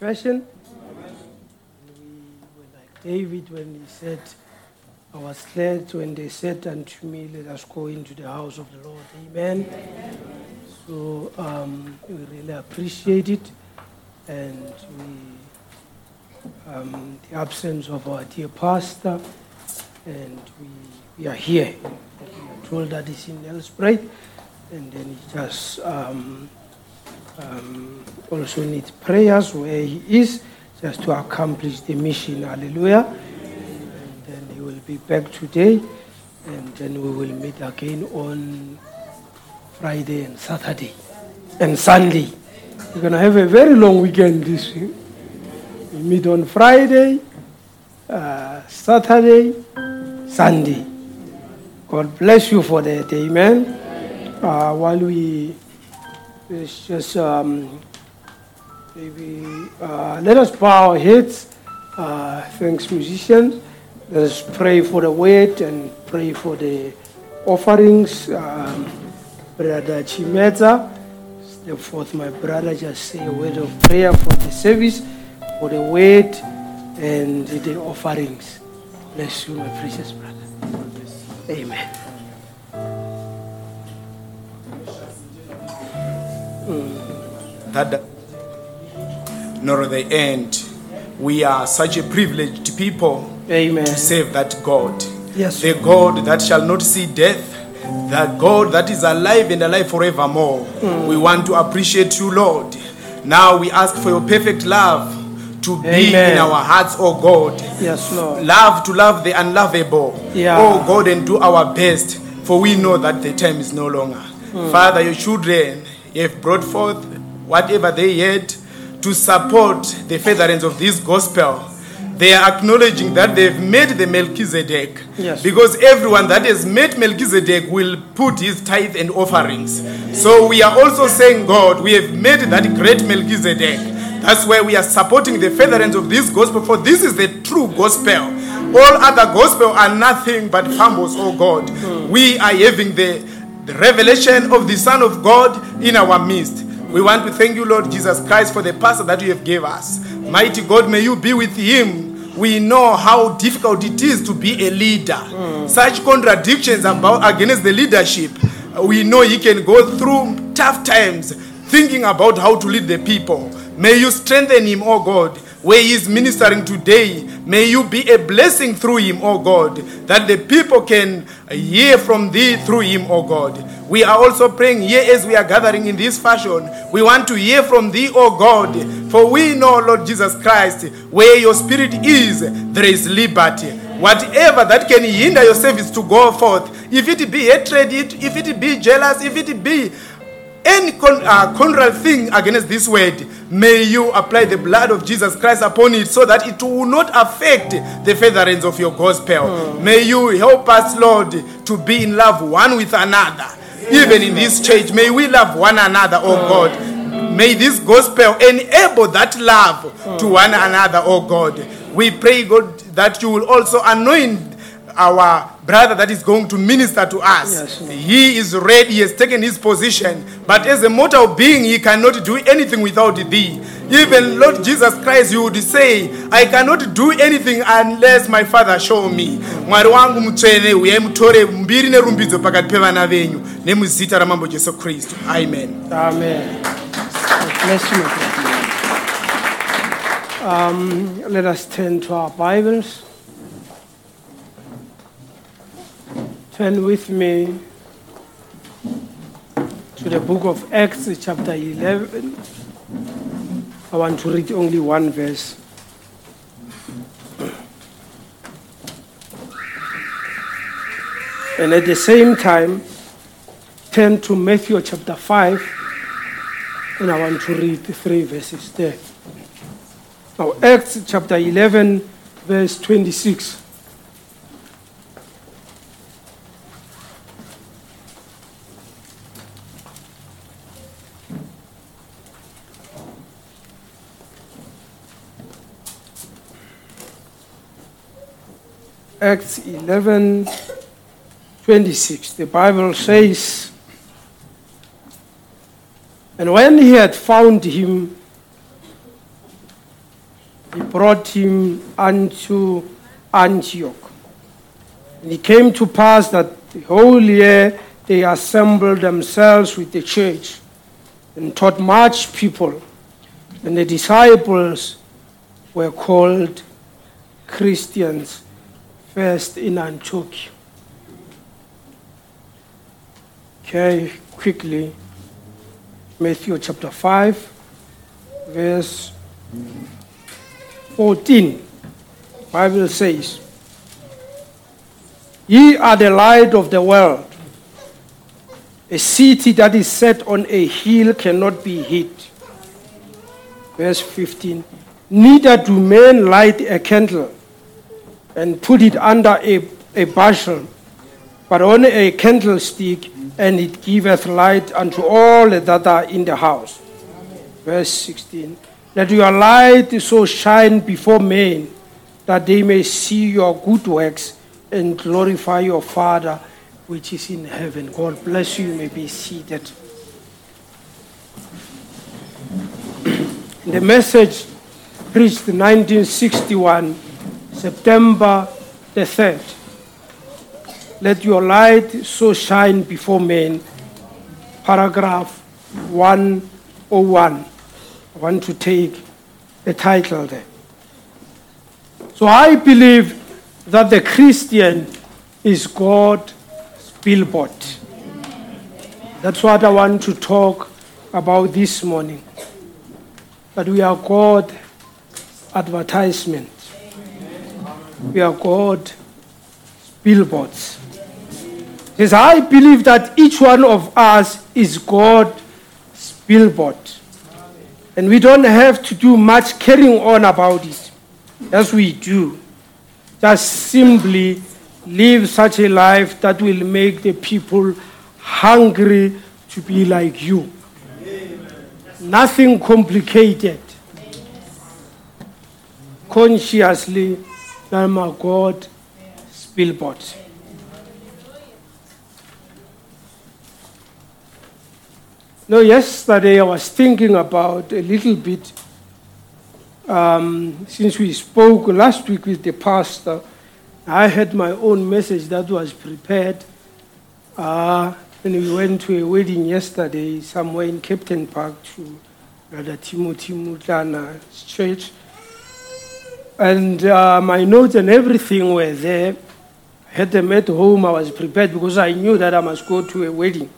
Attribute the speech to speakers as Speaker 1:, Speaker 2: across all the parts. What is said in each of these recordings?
Speaker 1: And we were like David when he said, I was glad when they said unto me, Let us go into the house of the Lord. Amen. So um, we really appreciate it. And we um, the absence of our dear pastor, and we, we are here. We are told that he's in Elspray, and then he just um, um, also needs prayers where he is, just to accomplish the mission. Hallelujah. And then he will be back today, and then we will meet again on Friday and Saturday and Sunday. We're going to have a very long weekend this week. We meet on Friday, uh, Saturday, Sunday. God bless you for that. Amen. Uh, while we let's just um, maybe uh, let us bow our heads. Uh, thanks, musicians. Let us pray for the word and pray for the offerings. Um, Brother Chimeta, step forth, my brother. Just say a word of prayer for the service, for the word, and the offerings. Bless you, my precious brother. Amen.
Speaker 2: That nor the end. We are such a privileged people
Speaker 1: Amen.
Speaker 2: to serve that God.
Speaker 1: Yes.
Speaker 2: The God that shall not see death, the God that is alive and alive forevermore. Hmm. We want to appreciate you, Lord. Now we ask for your perfect love to be
Speaker 1: Amen.
Speaker 2: in our hearts, oh God.
Speaker 1: Yes, Lord.
Speaker 2: Love to love the unlovable.
Speaker 1: Yeah.
Speaker 2: Oh God, and do our best, for we know that the time is no longer. Hmm. Father, your children have brought forth whatever they had to support the furtherance of this gospel. They are acknowledging that they've made the Melchizedek.
Speaker 1: Yes.
Speaker 2: Because everyone that has made Melchizedek will put his tithe and offerings. So we are also saying, God, we have made that great Melchizedek. That's why we are supporting the furtherance of this gospel, for this is the true gospel. All other gospel are nothing but fumbles, oh God. Hmm. We are having the, the revelation of the Son of God in our midst. We want to thank you, Lord Jesus Christ, for the pastor that you have gave us. Mighty God, may you be with him. We know how difficult it is to be a leader. Such contradictions about against the leadership. We know he can go through tough times thinking about how to lead the people. May you strengthen him, oh God, where he is ministering today. May you be a blessing through him, oh God, that the people can hear from thee through him, oh God. We are also praying here as we are gathering in this fashion. We want to hear from thee, oh God, for we know, Lord Jesus Christ, where your spirit is, there is liberty. Whatever that can hinder your service to go forth, if it be hatred, if it be jealous, if it be any con- uh, contrary thing against this word, may you apply the blood of Jesus Christ upon it so that it will not affect the furtherance of your gospel. Hmm. May you help us, Lord, to be in love one with another. Even in this church, may we love one another, oh God. May this gospel enable that love hmm. to one another, oh God. We pray, God, that you will also anoint our brother that is going to minister to us.
Speaker 1: Yes,
Speaker 2: He is ready, he has taken his position. But as a mortal being, he cannot do anything without thee. Even Lord Jesus Christ, you would say, I cannot do anything unless my father show me. Mwari wangu mutsvene uyai mutore mbiri nerumbidzo pakati pevana venyu nemuzita ramambo jesu kristu amen
Speaker 1: Amen. Bless you, my. Um, let us turn to our Bibles. Turn with me to the book of Acts, chapter 11. I want to read only one verse. And at the same time, turn to Matthew chapter 5, and I want to read three verses there. Now, Acts chapter 11, verse 26. Acts 11, 26. The Bible says, And when he had found him, he brought him unto Antioch. And it came to pass that the whole year they assembled themselves with the church and taught much people. And the disciples were called Christians first in Antioch. Okay, quickly. Matthew chapter 5, verse 14. Bible says, Ye are the light of the world. A city that is set on a hill cannot be hid. verse 15. Neither do men light a candle and put it under a, a bushel, but on a candlestick, and it giveth light unto all that are in the house. Verse 16. Let your light so shine before men that they may see your good works and glorify your Father which is in heaven. God bless you. You may be seated. The message preached in 1961, September the 3rd. Let your light so shine before men. Paragraph 101. I want to take the title there. So I believe that the Christian is God's billboard. That's what I want to talk about this morning. That we are God advertisement. We are God billboards. Yes, I believe that each one of us is God's billboard. And we don't have to do much carrying on about it as we do. Just simply live such a life that will make the people hungry to be like you. Nothing complicated. Consciously, I'm a God billboard. No, yesterday I was thinking about a little bit, um, since we spoke last week with the pastor, I had my own message that was prepared. Uh, and we went to a wedding yesterday somewhere in Kempton Park to Brother Timothy Mutlana's church. And uh, my notes and everything were there. I had them at home. I was prepared because I knew that I must go to a wedding.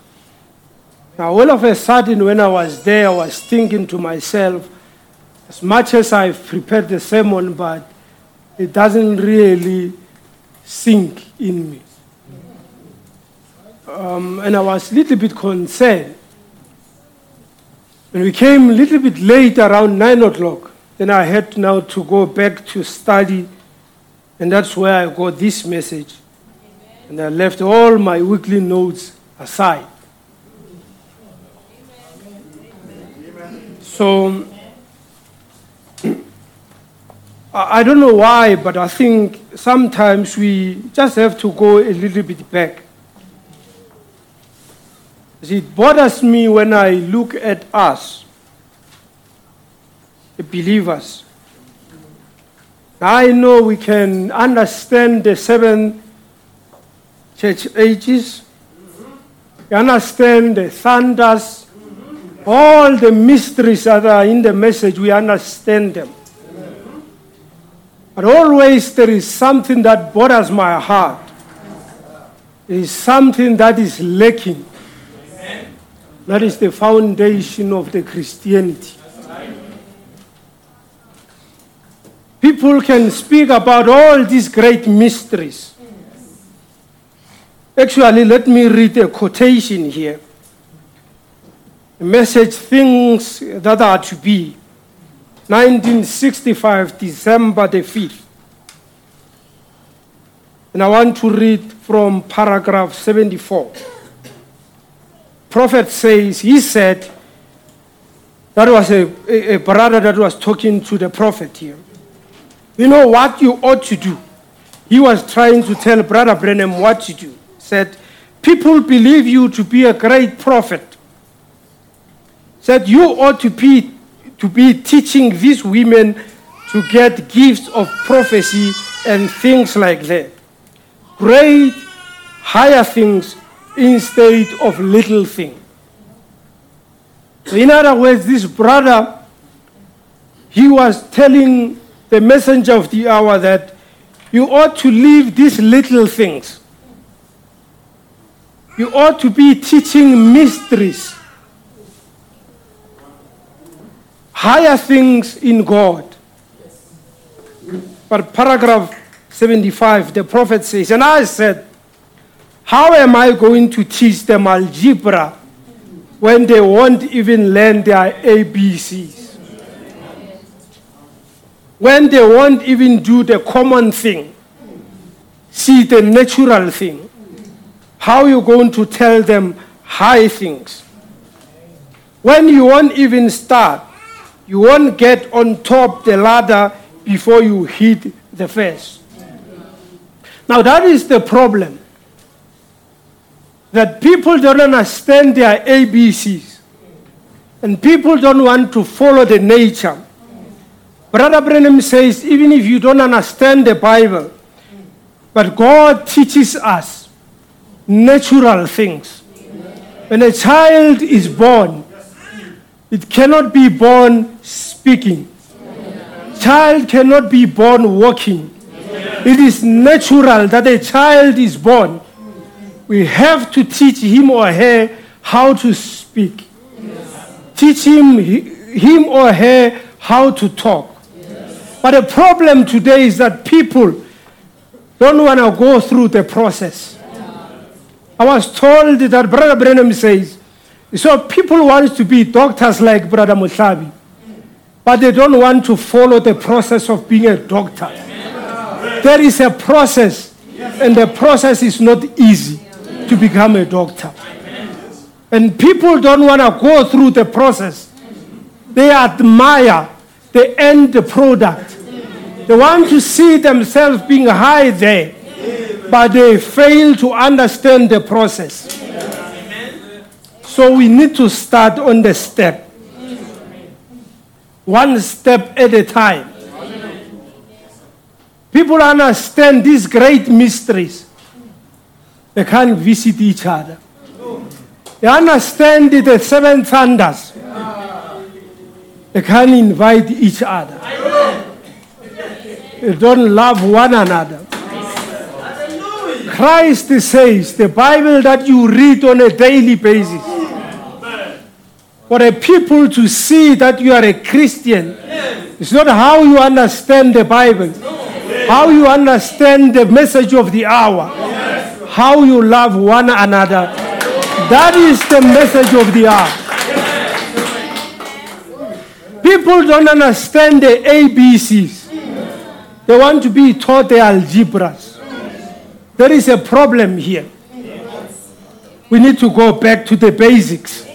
Speaker 1: Now, all of a sudden, when I was there, I was thinking to myself, as much as I've prepared the sermon, but it doesn't really sink in me. Um, and I was a little bit concerned. And we came a little bit late, around 9 o'clock, then I had now to go back to study, and that's where I got this message. And I left all my weekly notes aside. So I don't know why, but I think sometimes we just have to go a little bit back. It bothers me when I look at us, believers. I know we can understand the seven church ages, we understand the thunders, all the mysteries that are in the message, we understand them. But always there is something that bothers my heart. There is something that is lacking. That is the foundation of the Christianity. People can speak about all these great mysteries. Actually, let me read a quotation here. The message Things That Are to Be. 1965, December the 5th. And I want to read from paragraph 74. Prophet says, he said, that was a, a, a brother that was talking to the prophet here. You know what you ought to do? He was trying to tell Brother Branham what to do. Said, people believe you to be a great prophet. Said, you ought to be to be teaching these women to get gifts of prophecy and things like that. Great, higher things instead of little things. So in other words, this brother, he was telling the messenger of the hour that you ought to leave these little things. You ought to be teaching mysteries higher things in God. But paragraph 75, the prophet says, And I said, How am I going to teach them algebra when they won't even learn their ABCs? When they won't even do the common thing, see the natural thing, how you going to tell them high things? When you won't even start, you won't get on top the ladder before you hit the first. Now that is the problem. That people don't understand their ABCs. And people don't want to follow the nature. Brother Branham says, even if you don't understand the Bible, but God teaches us natural things. When a child is born, it cannot be born speaking. Child cannot be born walking. It is natural that a child is born. We have to teach him or her how to speak. Teach him, him or her how to talk. But the problem today is that people don't want to go through the process. I was told that Brother Branham says, so people want to be doctors like Brother Mutlabi, but they don't want to follow the process of being a doctor. There is a process, and the process is not easy to become a doctor. And people don't want to go through the process. They admire the end the product. They want to see themselves being high there, but they fail to understand the process. So we need to start on the step, one step at a time. People understand these great mysteries. They can't visit each other. They understand the seven thunders. They can't invite each other. They don't love one another. Christ says, the Bible that you read on a daily basis, for a people to see that you are a Christian, it's not how you understand the Bible, how you understand the message of the hour, how you love one another. That is the message of the hour. People don't understand the ABCs. They want to be taught the algebras. There is a problem here. We need to go back to the basics.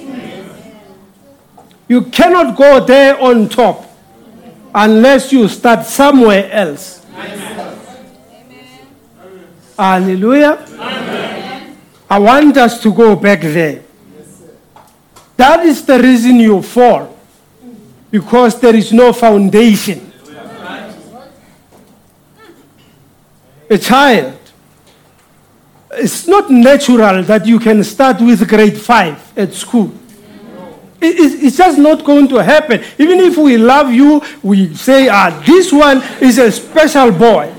Speaker 1: You cannot go there on top unless you start somewhere else. Hallelujah. I want us to go back there. That is the reason you fall, because there is no foundation. A child, it's not natural that you can start with grade five at school. It- it- it's just not going to happen. Even if we love you, we say, ah, this one is a special boy.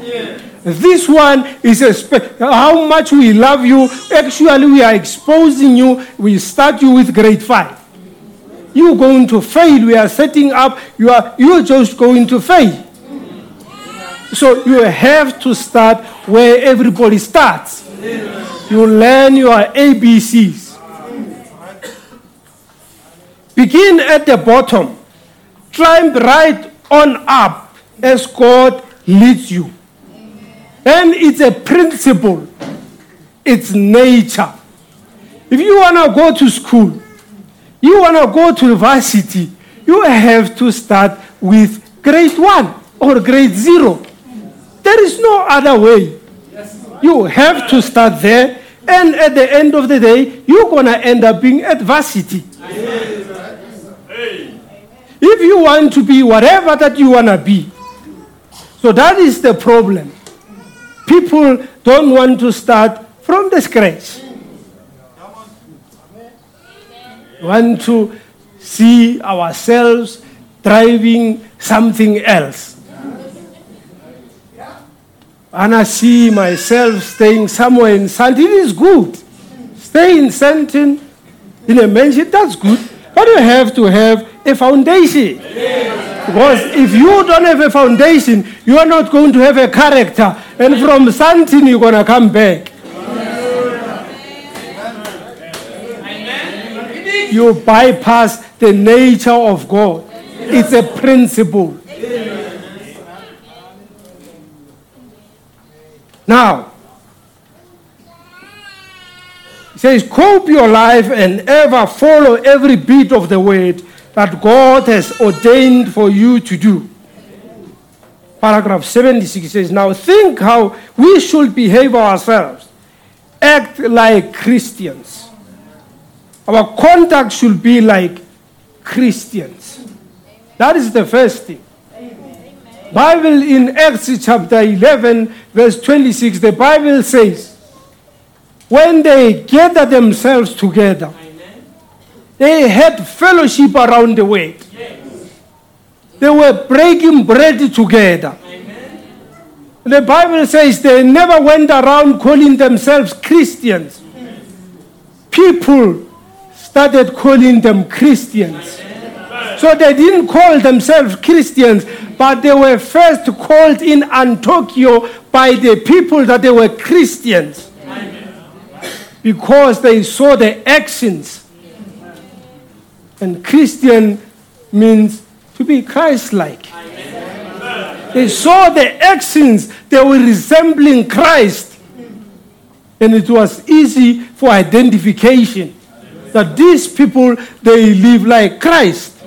Speaker 1: This one is a spe- how much we love you. Actually, we are exposing you. We start you with grade five. You're going to fail. We are setting up. You are you're just going to fail. So you have to start where everybody starts. You learn your ABCs. Begin at the bottom. Climb right on up as God leads you. And it's a principle, it's nature. If you want to go to school, you want to go to university, you have to start with grade one or grade zero. There is no other way. You have to start there, and at the end of the day, you're going to end up being at varsity. If you want to be whatever that you want to be. So that is the problem. People don't want to start from the scratch. Want to see ourselves driving something else. And I see myself staying somewhere in Sandton. It is good. Stay in Sandton, in a mansion, that's good. But you have to have a foundation. Because if you don't have a foundation, you are not going to have a character. And from Sandton, you're going to come back. you bypass the nature of God. It's a principle. Now, it says, cope your life and ever follow every bit of the word that God has ordained for you to do. Paragraph 76 says, Now think how we should behave ourselves. Act like Christians our conduct should be like Christians. That is the first thing. Bible in Acts chapter 11 verse 26 the Bible says when they gathered themselves together they had fellowship around the word. They were breaking bread together. The Bible says they never went around calling themselves Christians. People started calling them Christians. So they didn't call themselves Christians, but they were first called in Antioch by the people that they were Christians. Because they saw the actions. And Christian means to be Christ like. They saw the actions, they were resembling Christ. And it was easy for identification that these people, they live like Christ.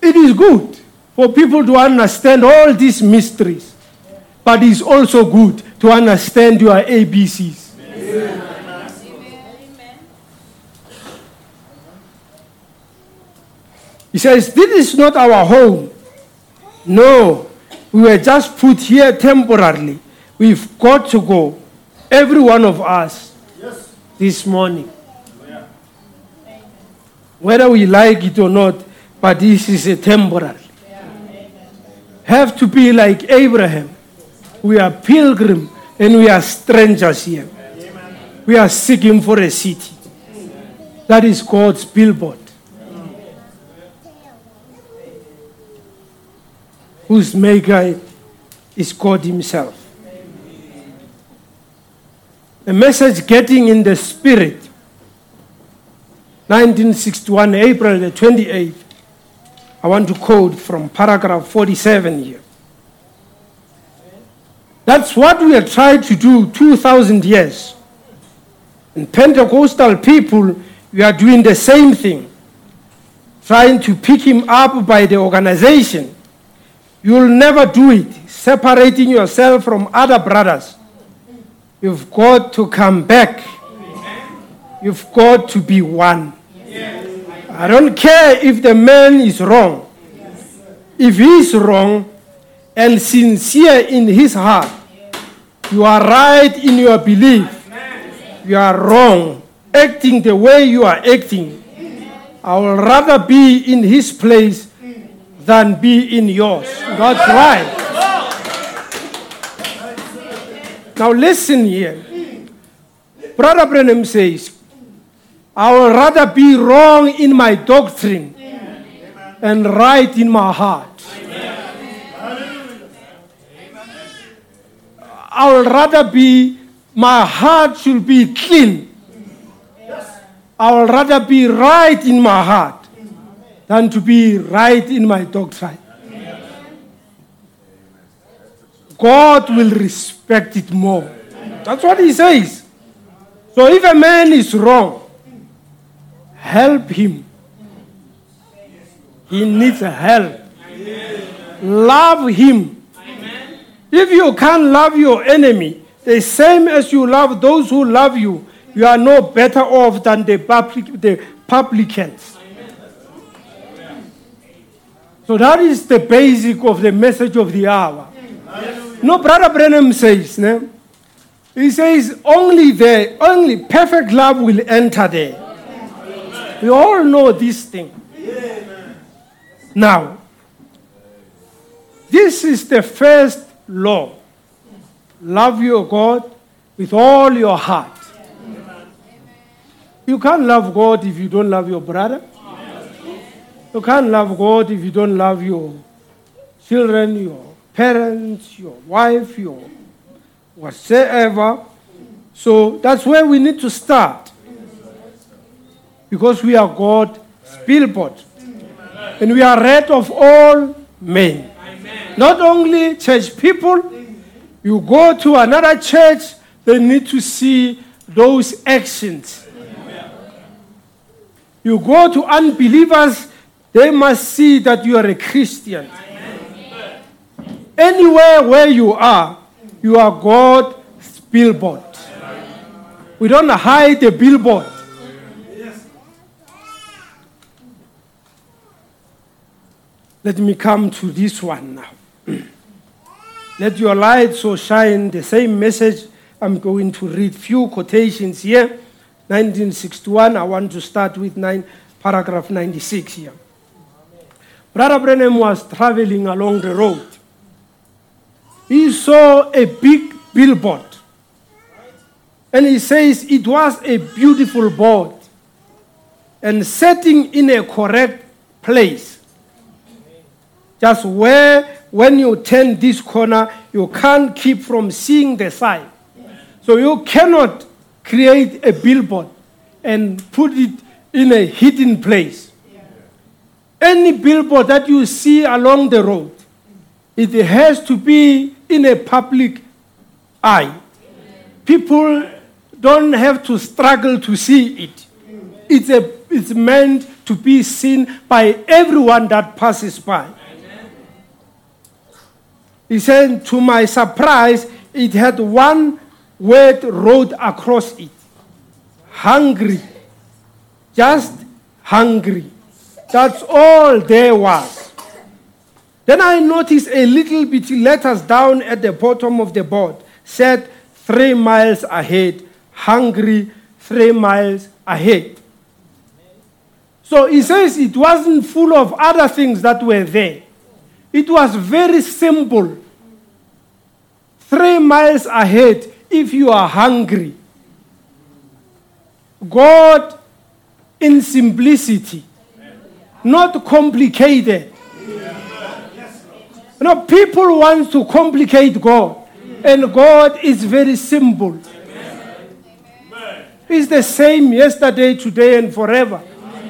Speaker 1: It is good for people to understand all these mysteries, but it's also good to understand your ABCs. He says, This is not our home. No, we were just put here temporarily. We've got to go, every one of us, this morning. Whether we like it or not, but this is a temporary. Have to be like Abraham. We are pilgrim and we are strangers here. We are seeking for a city. That is God's billboard. Whose maker is God Himself. A message getting in the spirit. 1961, April the 28th. I want to quote from paragraph 47 here. That's what we have tried to do 2,000 years. And Pentecostal people, we are doing the same thing, trying to pick him up by the organization. You'll never do it, separating yourself from other brothers. You've got to come back. You've got to be one. I don't care if the man is wrong. If he is wrong and sincere in his heart, you are right in your belief. You are wrong, acting the way you are acting. I would rather be in his place than be in yours. That's right. Now listen here. Brother Branham says, I would rather be wrong in my doctrine and right in my heart. I would rather be, my heart should be clean. I would rather be right in my heart than to be right in my doctrine. God will respect it more. That's what he says. So if a man is wrong, help him. He needs help. Love him. If you can't love your enemy, the same as you love those who love you, you are no better off than the, public, the publicans. So that is the basic of the message of the hour. No, Brother Branham says, he says only the only perfect love will enter there. We all know this thing. Now, this is the first law. Love your God with all your heart. You can't love God if you don't love your brother. You can't love God if you don't love your children, your parents, your wife, your whatsoever. So that's where we need to start. Because we are God's billboard. And we are read of all men. Not only church people, you go to another church, they need to see those actions. You go to unbelievers, they must see that you are a Christian. Anywhere where you are, you are God's billboard. We don't hide the billboard. Let me come to this one now. Let your light so shine, the same message. I'm going to read few quotations here. 1961, I want to start with nine, paragraph 96 here. Brother Branham was traveling along the road. He saw a big billboard. And he says it was a beautiful board and setting in a correct place. Just where, when you turn this corner, you can't keep from seeing the sign. So you cannot create a billboard and put it in a hidden place. Any billboard that you see along the road, it has to be in a public eye. People don't have to struggle to see it. It's, a, it's meant to be seen by everyone that passes by. He said, To my surprise, it had one word wrote across it hungry. Just hungry. That's all there was. Then I noticed a little bit letters down at the bottom of the board said three miles ahead, hungry three miles ahead. So he says it wasn't full of other things that were there. It was very simple. Three miles ahead, if you are hungry. God in simplicity, not complicated. You know, people want to complicate God, and God is very simple. He's the same yesterday, today, and forever.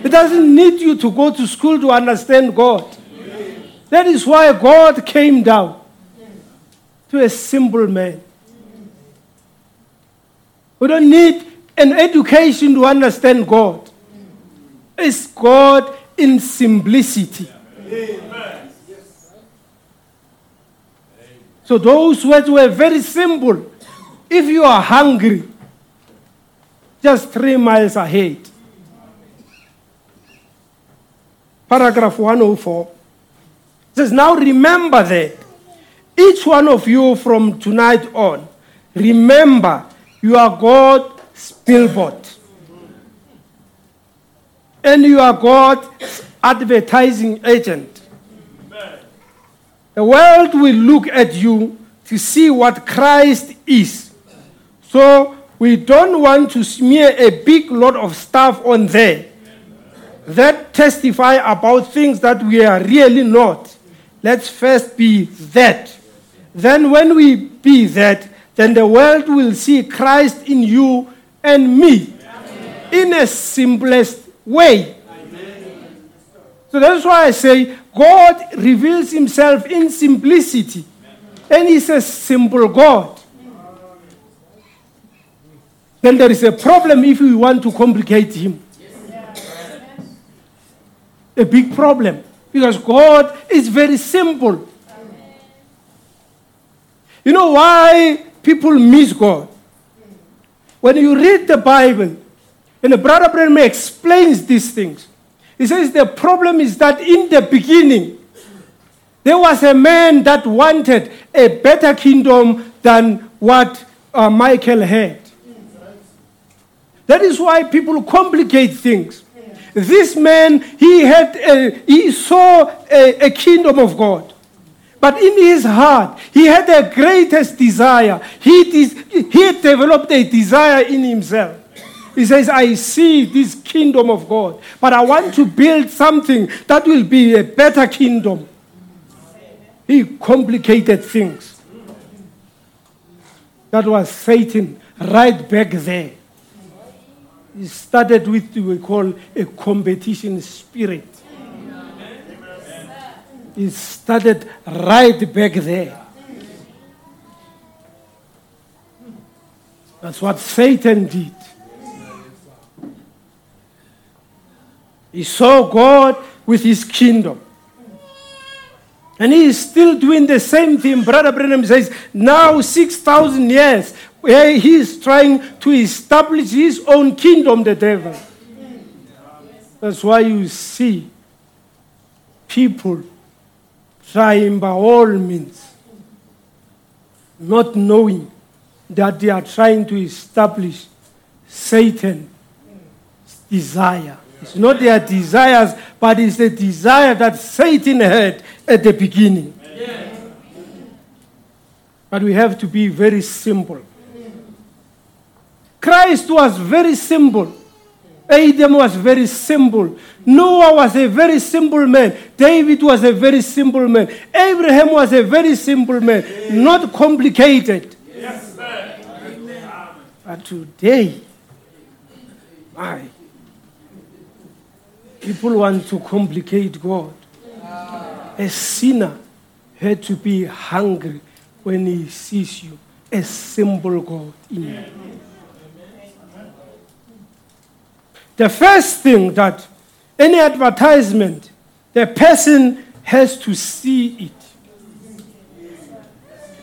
Speaker 1: It doesn't need you to go to school to understand God. That is why God came down to a simple man. We don't need an education to understand God. It's God in simplicity. So those words were very simple. If you are hungry, just three miles ahead. Paragraph 104 says, Now remember that each one of you from tonight on, remember you are God's billboard. And you are God's advertising agent. The world will look at you to see what Christ is. So we don't want to smear a big lot of stuff on there that testify about things that we are really not. Let's first be that. Then, when we be that, then the world will see Christ in you and me in a simplest way. So that's why I say God reveals himself in simplicity. And he's a simple God. Then there is a problem if we want to complicate him. A big problem. Because God is very simple. You know why people miss God? When you read the Bible, and the brother Branham explains these things, he says the problem is that in the beginning, there was a man that wanted a better kingdom than what uh, Michael had. That is why people complicate things. This man, he had, a, he saw a, a kingdom of God. But in his heart, he had the greatest desire. He, he developed a desire in himself. He says, I see this kingdom of God, but I want to build something that will be a better kingdom. He complicated things. That was Satan right back there. He started with what we call a competition spirit. It started right back there. That's what Satan did. He saw God with his kingdom. And he is still doing the same thing. Brother Branham says, now 6,000 years, where he is trying to establish his own kingdom, the devil. That's why you see people trying by all means, not knowing that they are trying to establish Satan's desire. It's not their desires, but it's the desire that Satan had at the beginning. But we have to be very simple. Christ was very simple. Adam was very simple. Noah was a very simple man. David was a very simple man. Abraham was a very simple man. Not complicated. But today, my, people want to complicate God. A sinner had to be hungry when he sees you, a simple God in you. The first thing that any advertisement, the person has to see it.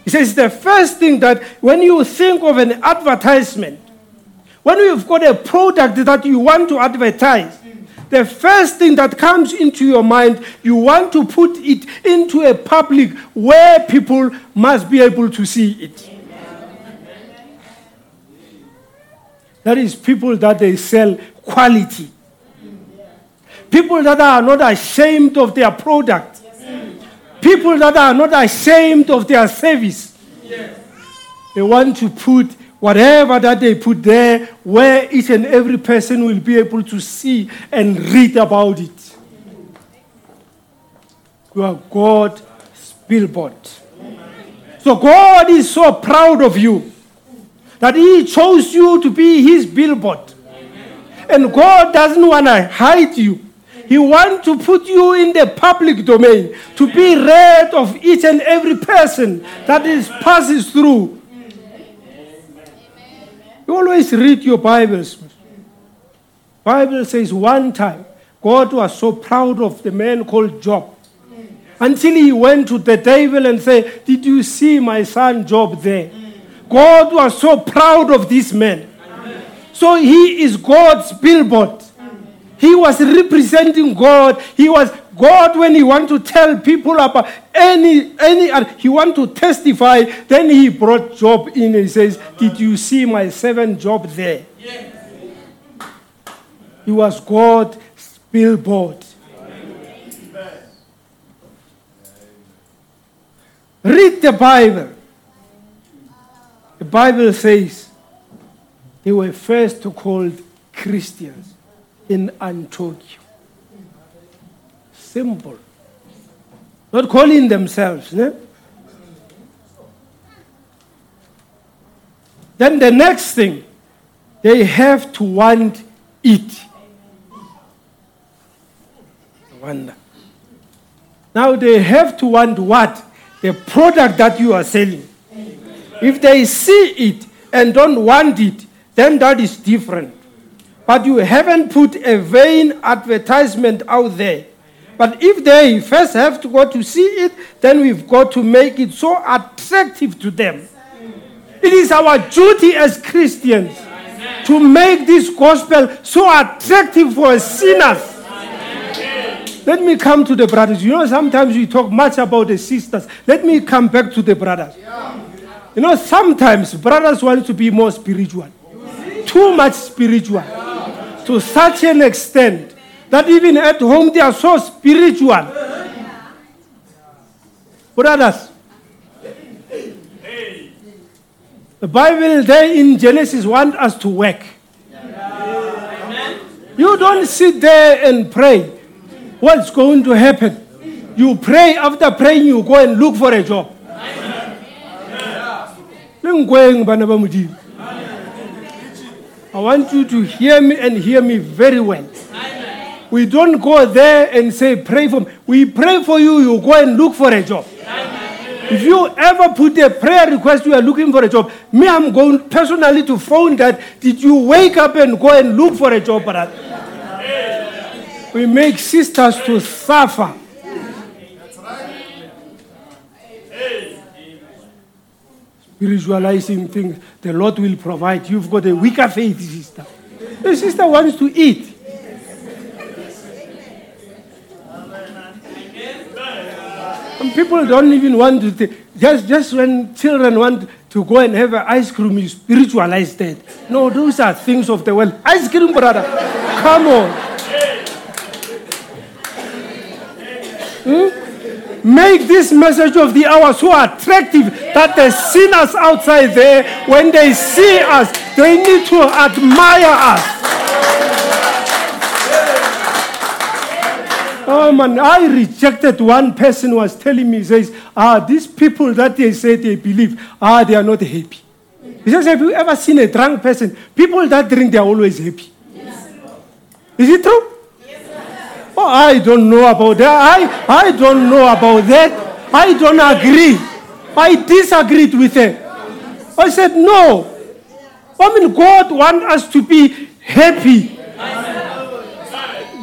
Speaker 1: He says the first thing that when you think of an advertisement, when you've got a product that you want to advertise, the first thing that comes into your mind, you want to put it into a public where people must be able to see it. That is people that they sell quality. People that are not ashamed of their product. People that are not ashamed of their service. They want to put whatever that they put there where each and every person will be able to see and read about it. You are God's billboard. So God is so proud of you that He chose you to be His billboard. And God doesn't want to hide you. He wants to put you in the public domain to be read of each and every person that is passes through. You always read your Bibles. Bible says one time God was so proud of the man called Job until he went to the devil and said, Did you see my son Job there? God was so proud of this man. So he is God's billboard. He was representing God. He was God when he want to tell people about any any he want to testify. Then he brought Job in and he says, "Did you see my servant Job there?" He was God's billboard. Read the Bible. The Bible says they were first called Christians in Antioch. Simple. Not calling themselves. Then the next thing, they have to want it. Wonder. Now they have to want what? The product that you are selling. If they see it and don't want it, then that is different. But you haven't put a vain advertisement out there. But if they first have to go to see it, then we've got to make it so attractive to them. It is our duty as Christians to make this gospel so attractive for sinners. Let me come to the brothers. You know, sometimes we talk much about the sisters. Let me come back to the brothers. You know, sometimes brothers want to be more spiritual, too much spiritual, to such an extent that even at home they are so spiritual. Brothers, the Bible there in Genesis wants us to work. You don't sit there and pray. What's going to happen? You pray, after praying, you go and look for a job. I want you to hear me and hear me very well. We don't go there and say, pray for me. We pray for you, you go and look for a job. If you ever put a prayer request, you are looking for a job. Me, I'm going personally to phone that. Did you wake up and go and look for a job, brother? We make sisters to suffer. Spiritualizing things, the Lord will provide. You've got a weaker faith, sister. The sister wants to eat. People don't even want to just just when children want to go and have a ice cream, you spiritualize that. No, those are things of the world. Ice cream, brother. Come on. Hmm? Make this message of the hour so attractive that the sinners outside there, when they see us, they need to admire us. Oh man, I rejected one person who was telling me, says, ah, these people that they say they believe, ah, they are not happy. He says, have you ever seen a drunk person? People that drink, they are always happy. Is it true? Oh, I don't know about that. I, I don't know about that. I don't agree. I disagreed with her. I said, no. I mean, God wants us to be happy.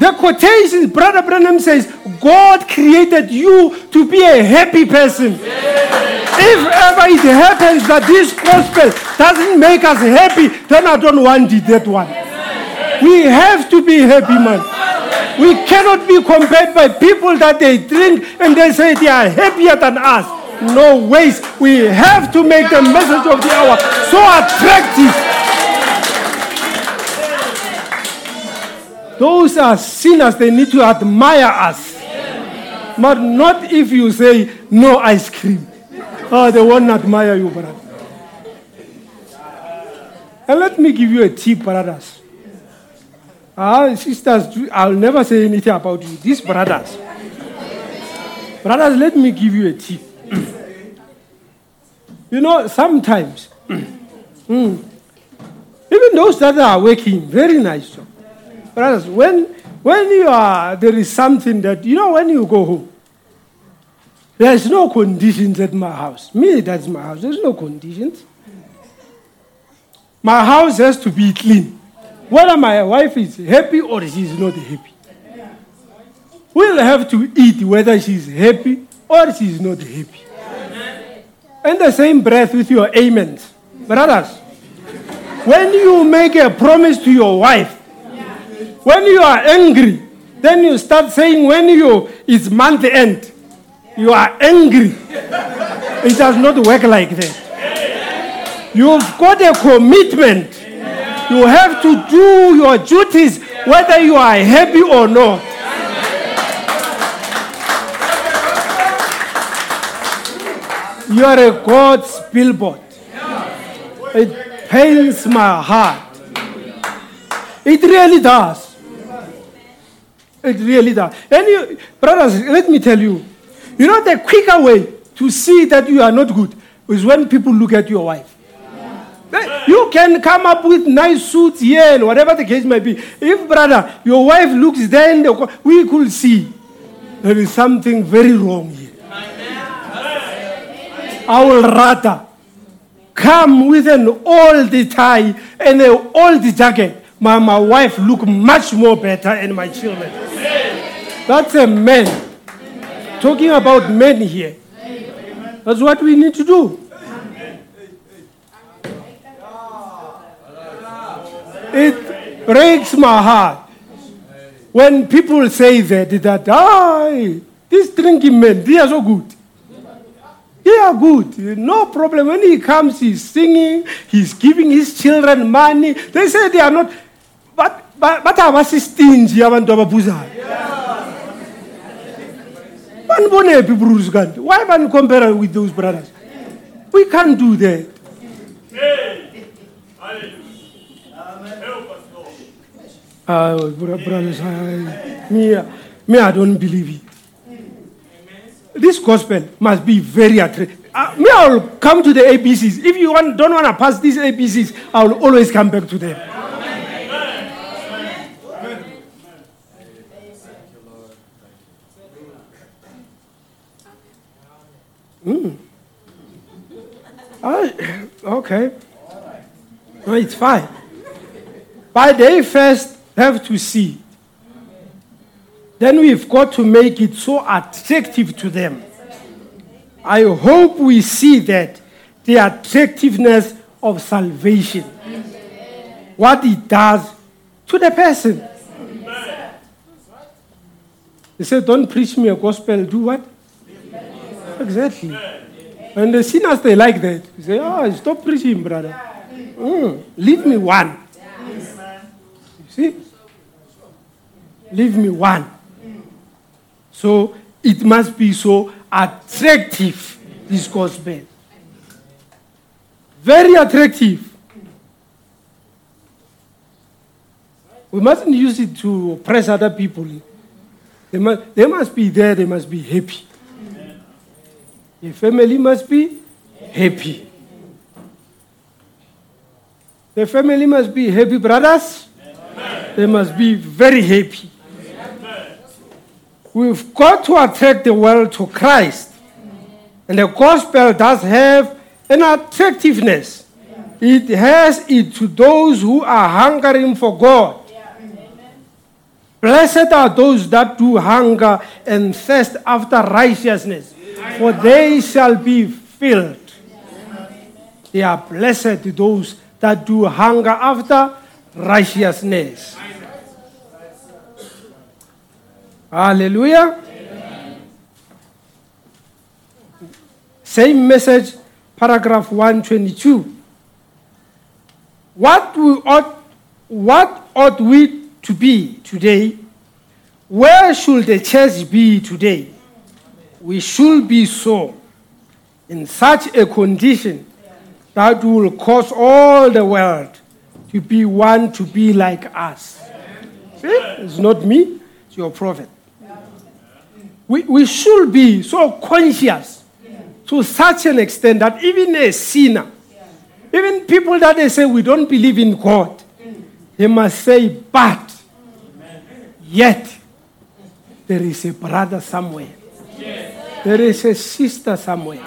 Speaker 1: The quotation, Brother Branham says, God created you to be a happy person. If ever it happens that this gospel doesn't make us happy, then I don't want it, that one. We have to be happy, man. We cannot be compared by people that they drink and they say they are happier than us. No ways. We have to make the message of the hour so attractive. Those are sinners, they need to admire us. But not if you say, no ice cream. Oh, they won't admire you, brother. And let me give you a tip, brothers. Ah, sisters, I'll never say anything about you. These brothers. brothers, let me give you a tip. you know, sometimes, mm, even those that are working, very nice job. Brothers, when, when you are, there is something that, you know, when you go home, there's no conditions at my house. Me, that's my house. There's no conditions. My house has to be clean. Whether my wife is happy or she's not happy. We'll have to eat whether she's happy or she's not happy. In the same breath with your amens. Brothers, when you make a promise to your wife, when you are angry, then you start saying when you it's month end, you are angry. It does not work like that. You've got a commitment. You have to do your duties whether you are happy or not. You are a God's billboard. It pains my heart. It really does. It really does. And you, brothers, let me tell you, you know the quicker way to see that you are not good is when people look at your wife. Eh, You can come up with nice suits here and whatever the case might be. If, brother, your wife looks there the we could see there is something very wrong here. I will rather come with an old tie and an old jacket. My, my wife look much more better and my children. That's a man. Talking about men here. That's what we need to do. It breaks my heart when people say that, that ah, these drinking men, they are so good. They are good. No problem. When he comes, he's singing, he's giving his children money. They say they are not. But abasistinji abantu ababuzayo. Banibonephi brothers kanti? Why man compare with those brothers? We can't do that. Uh, bro- brothers, I, me, me, I don't believe it. This gospel must be very attractive. Uh, me, I will come to the ABCs. If you want, don't want to pass these ABCs, I will always come back to them. Ah, okay. No, it's fine. But they first have to see. Then we've got to make it so attractive to them. I hope we see that the attractiveness of salvation, what it does to the person. They say, Don't preach me a gospel, do what? Exactly. And the sinners, they like that. They say, Oh, stop preaching, brother. Mm, leave me one. You see? Leave me one. So it must be so attractive, this gospel. Very attractive. We mustn't use it to oppress other people. They must, they must be there, they must be happy. The family must be happy. The family must be happy, brothers. They must be very happy. We've got to attract the world to Christ. And the gospel does have an attractiveness. It has it to those who are hungering for God. Blessed are those that do hunger and thirst after righteousness, for they shall be filled. They are blessed those that do hunger after righteousness. Hallelujah. Same message, paragraph 122. What we ought, what ought we to be today? Where should the church be today? We should be so in such a condition that will cause all the world to be one to be like us. See? It's not me, it's your prophet. We, we should be so conscious to such an extent that even a sinner, even people that they say we don't believe in God, they must say, but yet there is a brother somewhere, there is a sister somewhere,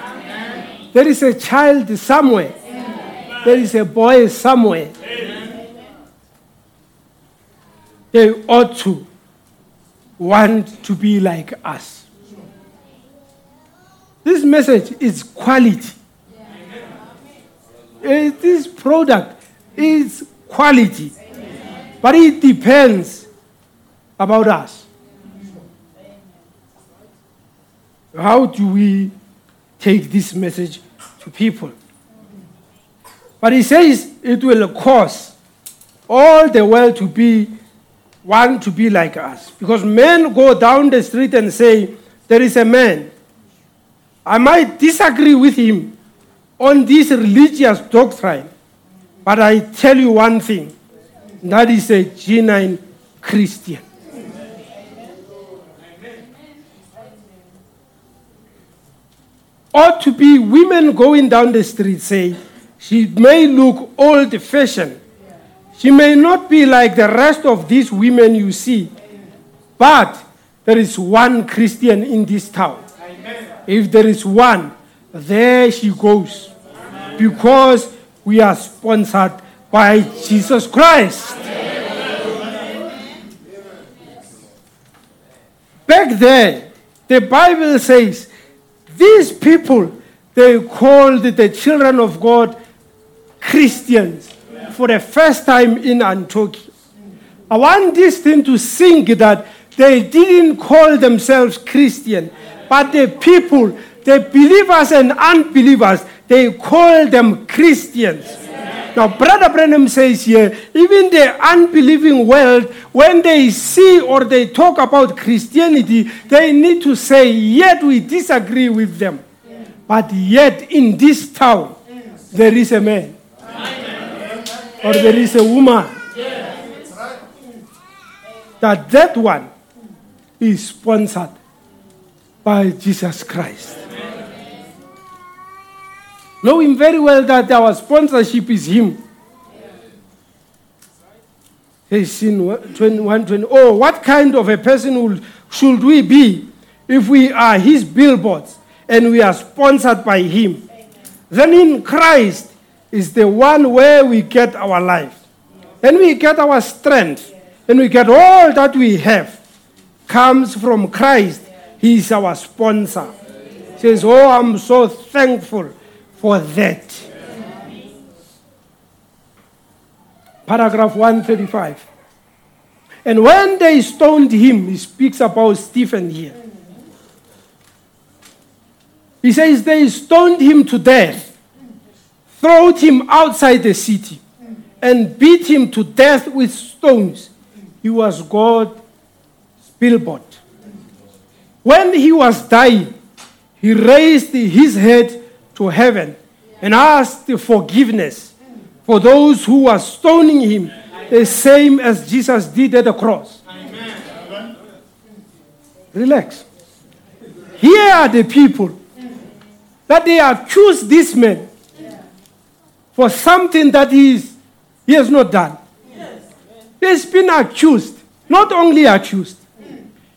Speaker 1: there is a child somewhere, there is a boy somewhere. They ought to want to be like us. This message is quality. Eh, This product is quality. But it depends about us. How do we take this message to people? But he says it will cause all the world to be one to be like us. Because men go down the street and say, There is a man. I might disagree with him on this religious doctrine, but I tell you one thing that is a genuine Christian. Ought to be women going down the street saying, she may look old fashioned. She may not be like the rest of these women you see, but there is one Christian in this town. If there is one, there she goes. Because we are sponsored by Jesus Christ. Back there, the Bible says these people, they called the children of God Christians for the first time in Antioch. I want this thing to sink that they didn't call themselves Christian, but the people, the believers and unbelievers, they call them Christians. Now, Brother Branham says here, even the unbelieving world, when they see or they talk about Christianity, they need to say, yet we disagree with them. But yet in this town, there is a man or there is a woman that that one is sponsored by Jesus Christ. Knowing very well that our sponsorship is Him. He's in 120. Oh, what kind of a person will, should we be if we are His billboards and we are sponsored by Him. Then in Christ is the one where we get our life. And we get our strength. And we get all that we have comes from Christ. He is our sponsor. Says, Oh, I'm so thankful for that. Paragraph 135. And when they stoned him, he speaks about Stephen here. He says they stoned him to death, throwed him outside the city, and beat him to death with stones. He was God's billboard. When he was dying, he raised his head to heaven and asked forgiveness for those who were stoning him, the same as Jesus did at the cross. Relax. Here are the people that they accuse this man for something that he, is, he has not done. He has been accused, not only accused,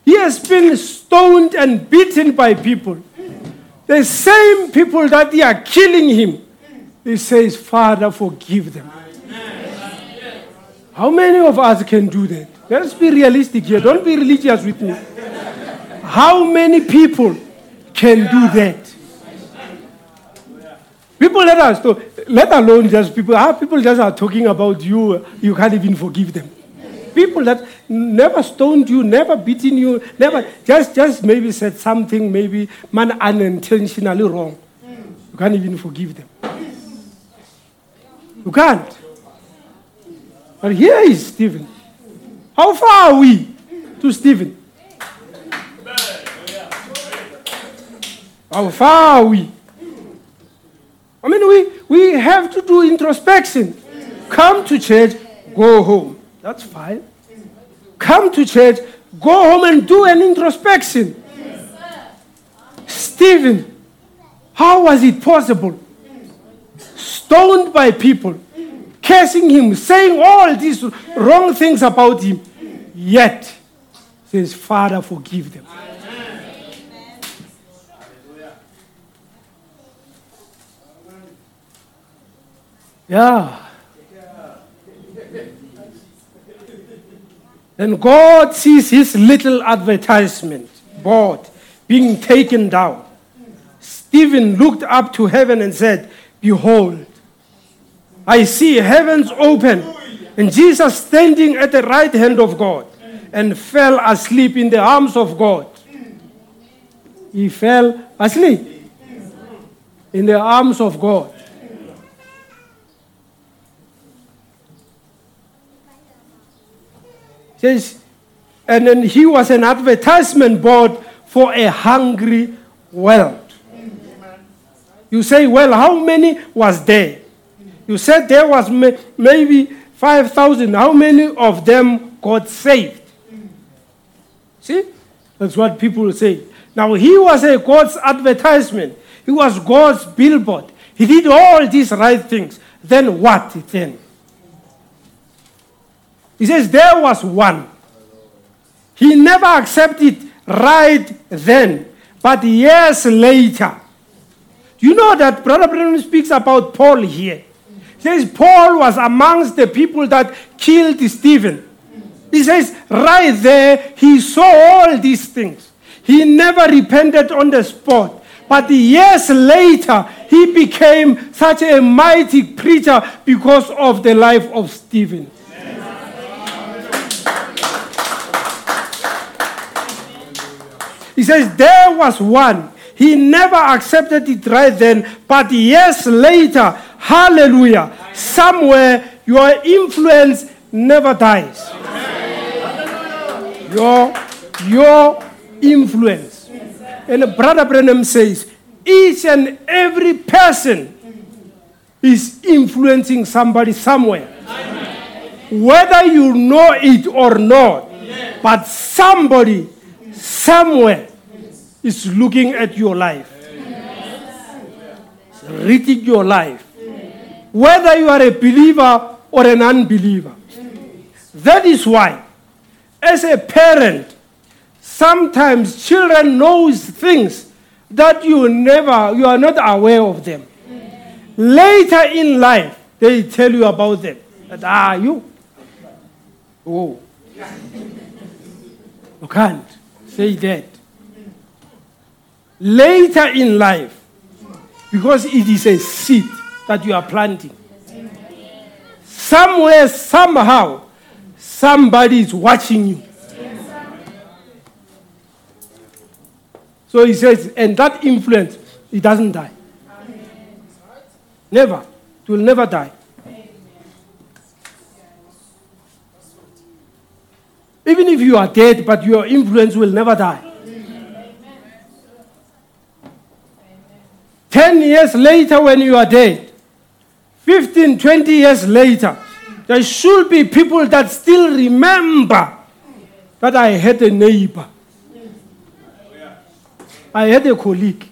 Speaker 1: he has been stoned and beaten by people. The same people that they are killing him, he says, Father, forgive them. How many of us can do that? Let's be realistic here. Don't be religious with me. How many people can do that? People let us let alone just people. How people just are talking about you, you can't even forgive them. People that never stoned you, never beaten you, never just just maybe said something maybe man unintentionally wrong. You can't even forgive them. You can't. But here is Stephen. How far are we to Stephen? How far are we? I mean, we, we have to do introspection. Come to church, go home. That's fine. Come to church, go home and do an introspection. Stephen, how was it possible? Stoned by people, cursing him, saying all these wrong things about him, yet says, Father, forgive them. Yeah. And God sees his little advertisement board being taken down. Stephen looked up to heaven and said, Behold, I see heavens open and Jesus standing at the right hand of God and fell asleep in the arms of God. He fell asleep in the arms of God. Says, and then he was an advertisement board for a hungry world. You say, well, how many was there? You said there was may- maybe 5,000. How many of them got saved? See? That's what people say. Now, he was a God's advertisement. He was God's billboard. He did all these right things. Then what then? He says there was one. He never accepted right then, but years later. You know that Brother Branham speaks about Paul here. He says Paul was amongst the people that killed Stephen. He says right there he saw all these things. He never repented on the spot. But years later, he became such a mighty preacher because of the life of Stephen. He says, There was one. He never accepted it right then, but years later, hallelujah, somewhere your influence never dies. Your, your influence. And Brother Branham says, each and every person is influencing somebody somewhere. Whether you know it or not, but somebody somewhere is looking at your life, reading your life, whether you are a believer or an unbeliever. That is why, as a parent, sometimes children knows things that you never, you are not aware of them. Later in life, they tell you about them. That, ah, you. Oh. You can't say that. Later in life, because it is a seed that you are planting. Somewhere, somehow, somebody is watching you. So he says, and that influence, it doesn't die. Never. It will never die. Even if you are dead, but your influence will never die. Ten years later, when you are dead, 15, 20 years later, there should be people that still remember that I had a neighbor. I had a colleague.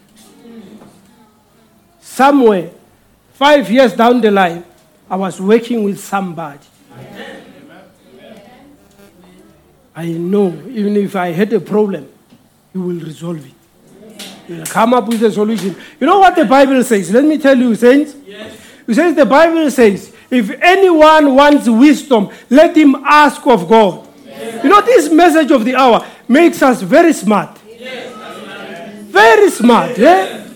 Speaker 1: Somewhere, five years down the line, I was working with somebody. I know, even if I had a problem, he will resolve it. Will come up with a solution. You know what the Bible says? Let me tell you, saints. It says the Bible says, if anyone wants wisdom, let him ask of God. You know, this message of the hour makes us very smart. Very smart, yeah?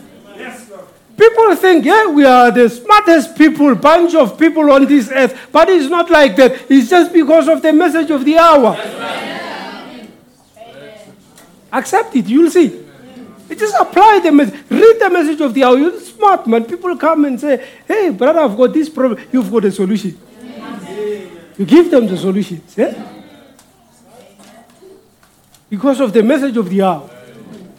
Speaker 1: People think, yeah, we are the smartest people, bunch of people on this earth, but it's not like that. It's just because of the message of the hour. Accept it, you'll see. You just apply the message, read the message of the hour. You're smart, man. People come and say, hey, brother, I've got this problem. You've got a solution. You give them the solutions, yeah? Because of the message of the hour.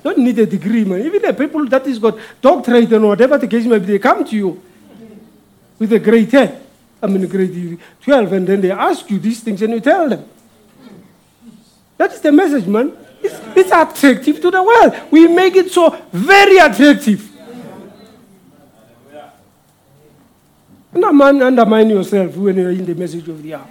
Speaker 1: Don't need a degree, man. Even the people that is got doctorate and whatever the case may be, they come to you with a grade 10. I mean, a grade 12, and then they ask you these things and you tell them. That is the message, man. It's, it's attractive to the world. We make it so very attractive. Undermine, undermine yourself when you're in the message of the hour.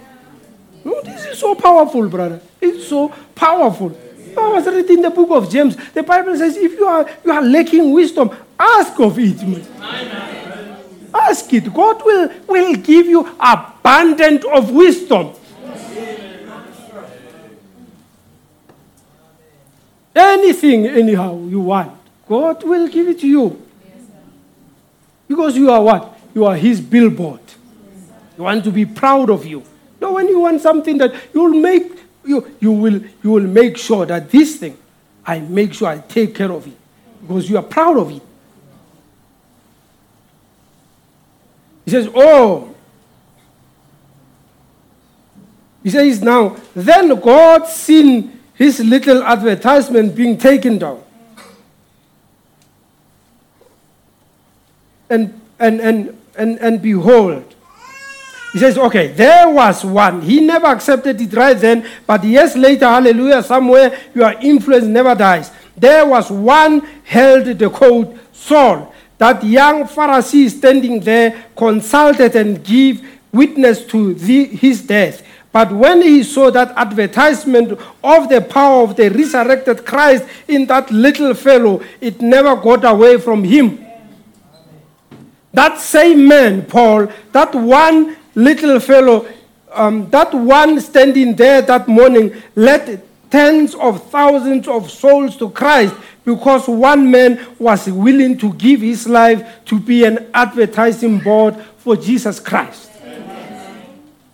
Speaker 1: No, this is so powerful, brother. It's so powerful. I was reading the book of James. The Bible says, if you are you are lacking wisdom, ask of it. Man. Ask it. God will, will give you abundant of wisdom. Anything, anyhow, you want, God will give it to you. Because you are what? You are His billboard. You want to be proud of you. No, when you want something that you'll make, you, you, will, you will make sure that this thing, I make sure I take care of it. Because you are proud of it. He says, Oh, he says now, then God seen his little advertisement being taken down. And, and, and, and, and behold, he says, okay, there was one. He never accepted it right then, but years later, hallelujah, somewhere your influence never dies. There was one held the coat, Saul. That young Pharisee standing there consulted and gave witness to the, his death. But when he saw that advertisement of the power of the resurrected Christ in that little fellow, it never got away from him. That same man, Paul, that one little fellow, um, that one standing there that morning, led tens of thousands of souls to Christ because one man was willing to give his life to be an advertising board for Jesus Christ.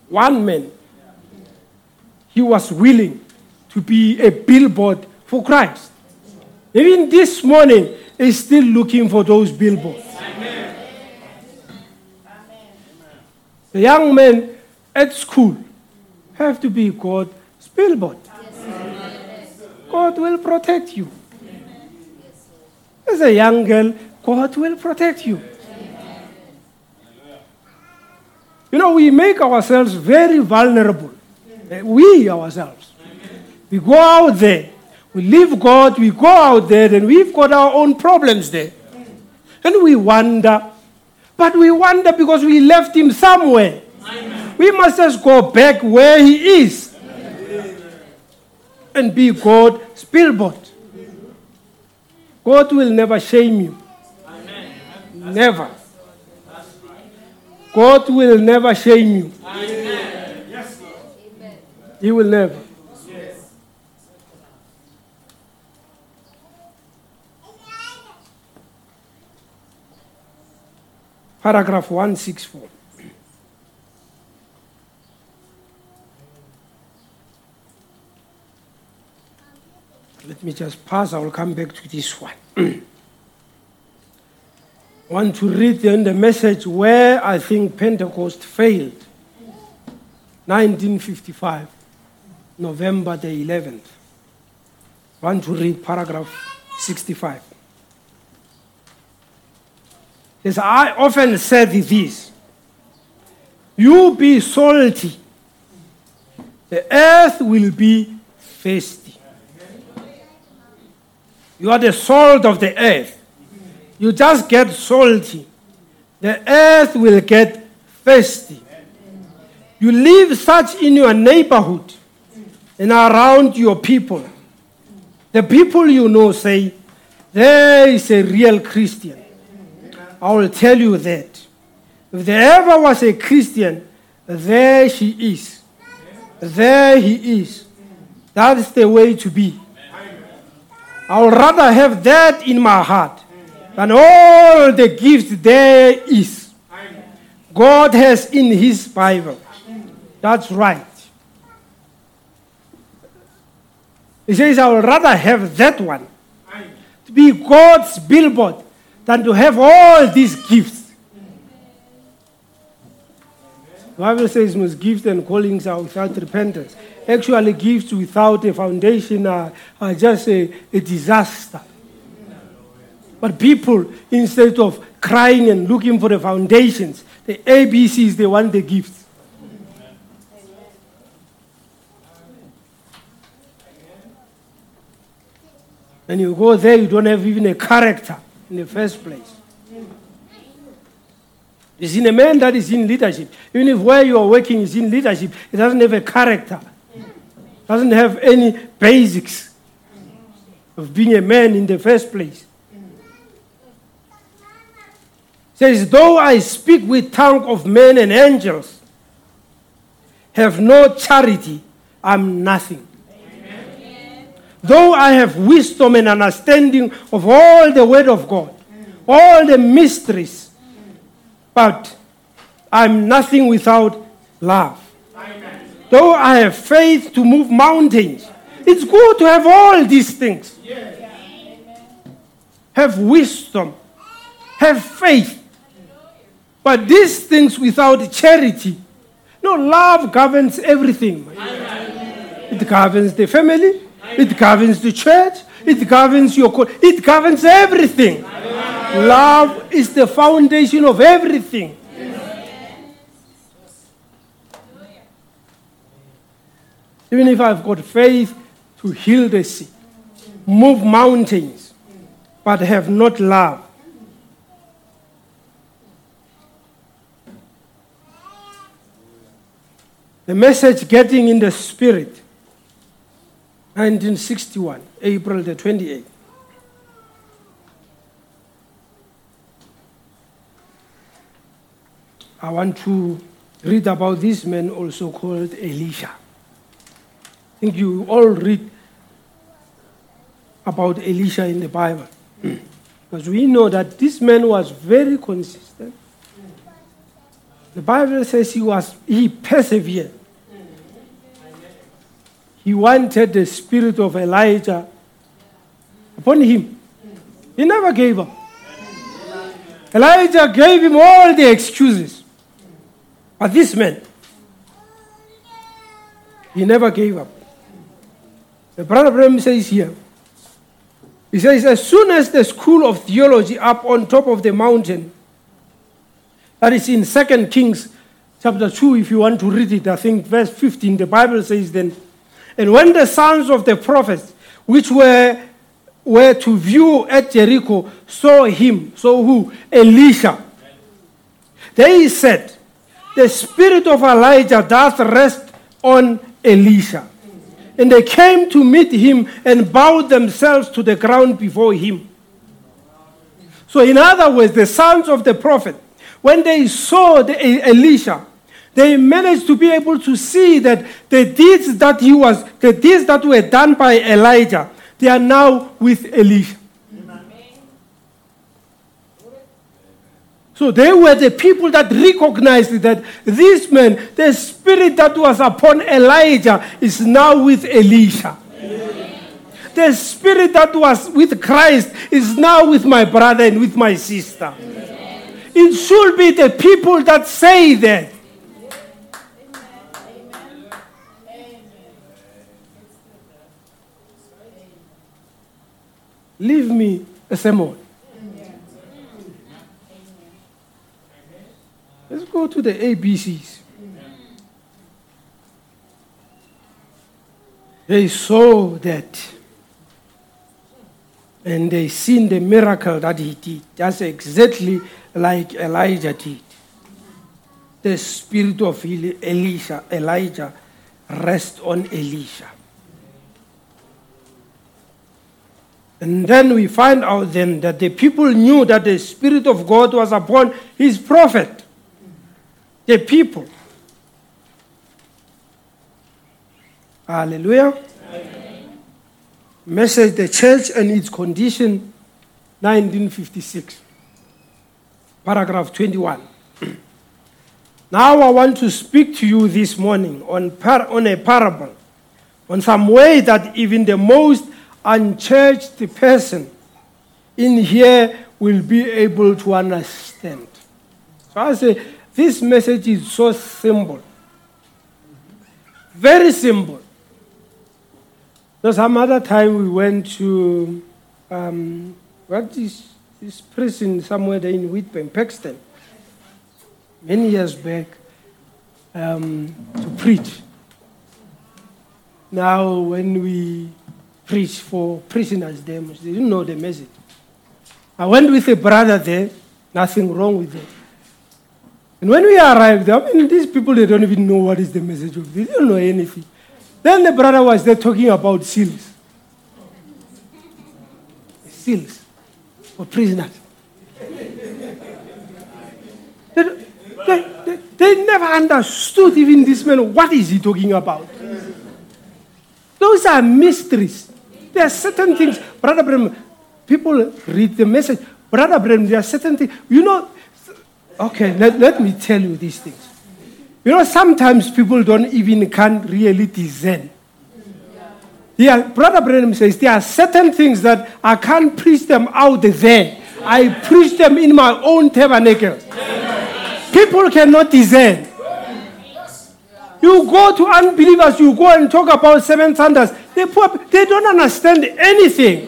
Speaker 1: One man he was willing to be a billboard for Christ. Even this morning, he's still looking for those billboards. Amen. The young men at school have to be God's billboard. God will protect you. As a young girl, God will protect you. You know, we make ourselves very vulnerable we ourselves. We go out there, we leave God, we go out there, and we've got our own problems there. And we wonder. But we wonder because we left Him somewhere. We must just go back where He is and be God's billboard. God will never shame you. Never. God will never shame you. He will never. Paragraph 164. Let me just pass, I will come back to this one. want to read then the message where I think Pentecost failed. 1955, November the 11th. Want to read paragraph 65. As I often said this, you be salty, the earth will be thirsty. You are the salt of the earth. You just get salty. The earth will get thirsty. You leave such in your neighborhood and around your people. The people you know say, There is a real Christian. I will tell you that. If there ever was a Christian, there she is. There he is. That's the way to be. I would rather have that in my heart than all the gifts there is. God has in his Bible. That's right. He says, I would rather have that one to be God's billboard than to have all these gifts. The Bible says most gifts and callings are without repentance. Actually, gifts without a foundation are, are just a, a disaster. But people, instead of crying and looking for the foundations, the ABCs, they want the gifts. And you go there, you don't have even a character in the first place. It's in a man that is in leadership. Even if where you are working is in leadership, it doesn't have a character, doesn't have any basics of being a man in the first place. says, Though I speak with tongue of men and angels, have no charity, I'm nothing. Though I have wisdom and understanding of all the word of God, all the mysteries, but I'm nothing without love. Though I have faith to move mountains, it's good to have all these things. Have wisdom, have faith. But these things without charity, no, love governs everything. It governs the family, it governs the church, it governs your co- it governs everything. Love is the foundation of everything. Even if I've got faith to heal the sick, move mountains, but have not love, the message getting in the spirit 1961 april the 28th i want to read about this man also called elisha. I think you all read about elisha in the bible. Because we know that this man was very consistent. The bible says he was he persevered he wanted the spirit of Elijah upon him. He never gave up. Elijah gave him all the excuses. But this man, he never gave up. The brother Branham says here, he says, as soon as the school of theology up on top of the mountain, that is in Second Kings chapter 2, if you want to read it, I think verse 15, the Bible says then, and when the sons of the prophets, which were, were to view at Jericho, saw him, saw who? Elisha. They said, The spirit of Elijah doth rest on Elisha. And they came to meet him and bowed themselves to the ground before him. So, in other words, the sons of the prophet, when they saw the Elisha, they managed to be able to see that the deeds that he was, the deeds that were done by Elijah, they are now with Elisha. So they were the people that recognized that this man, the spirit that was upon Elijah, is now with Elisha. The spirit that was with Christ is now with my brother and with my sister. It should be the people that say that. Leave me a sermon. Let's go to the ABCs. They saw that and they seen the miracle that he did. That's exactly like Elijah did. The spirit of Eli- Elisha, Elijah, rest on Elisha. And then we find out then that the people knew that the Spirit of God was upon his prophet. The people. Hallelujah. Message the church and its condition, 1956. Paragraph 21. now I want to speak to you this morning on, par- on a parable, on some way that even the most unchurched person in here will be able to understand. So I say, this message is so simple. Very simple. There's some other time we went to, um, what is this prison somewhere there in Whitburn, Paxton, many years back, um, to preach. Now, when we preach for prisoners, they they didn't know the message. I went with a brother there, nothing wrong with it. And when we arrived there, I mean, these people, they don't even know what is the message of. They don't know anything. Then the brother was there talking about seals. Seals for prisoners. They, they, they never understood even this man. What is he talking about? Those are mysteries. There are certain things, Brother Bram, people read the message. Brother Bram, there are certain things. You know, okay, let, let me tell you these things. You know, sometimes people don't even can really discern. Yeah, Brother Branham says there are certain things that I can't preach them out there. I preach them in my own tabernacle. People cannot discern. You go to unbelievers, you go and talk about seven thunders. They, they don't understand anything.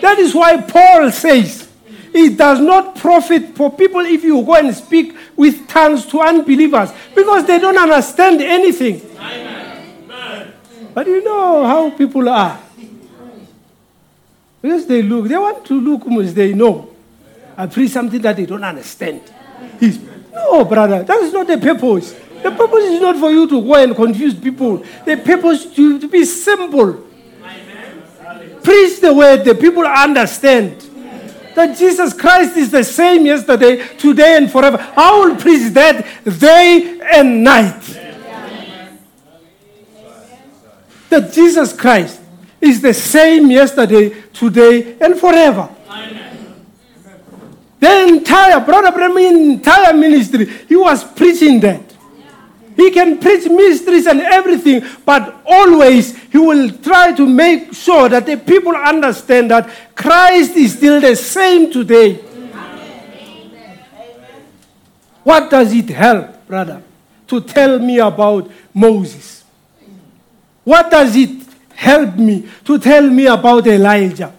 Speaker 1: That is why Paul says it does not profit for people if you go and speak with tongues to unbelievers because they don't understand anything. But you know how people are. Because they look, they want to look as they know. I preach something that they don't understand. He's, no, brother, that is not the purpose. The purpose is not for you to go and confuse people. The purpose is to, to be simple. Preach the word, the people understand. That Jesus Christ is the same yesterday, today, and forever. I will preach that day and night. That Jesus Christ is the same yesterday, today, and forever. The entire, Brother entire ministry, he was preaching that. He can preach mysteries and everything, but always he will try to make sure that the people understand that Christ is still the same today. What does it help, brother, to tell me about Moses? What does it help me to tell me about Elijah?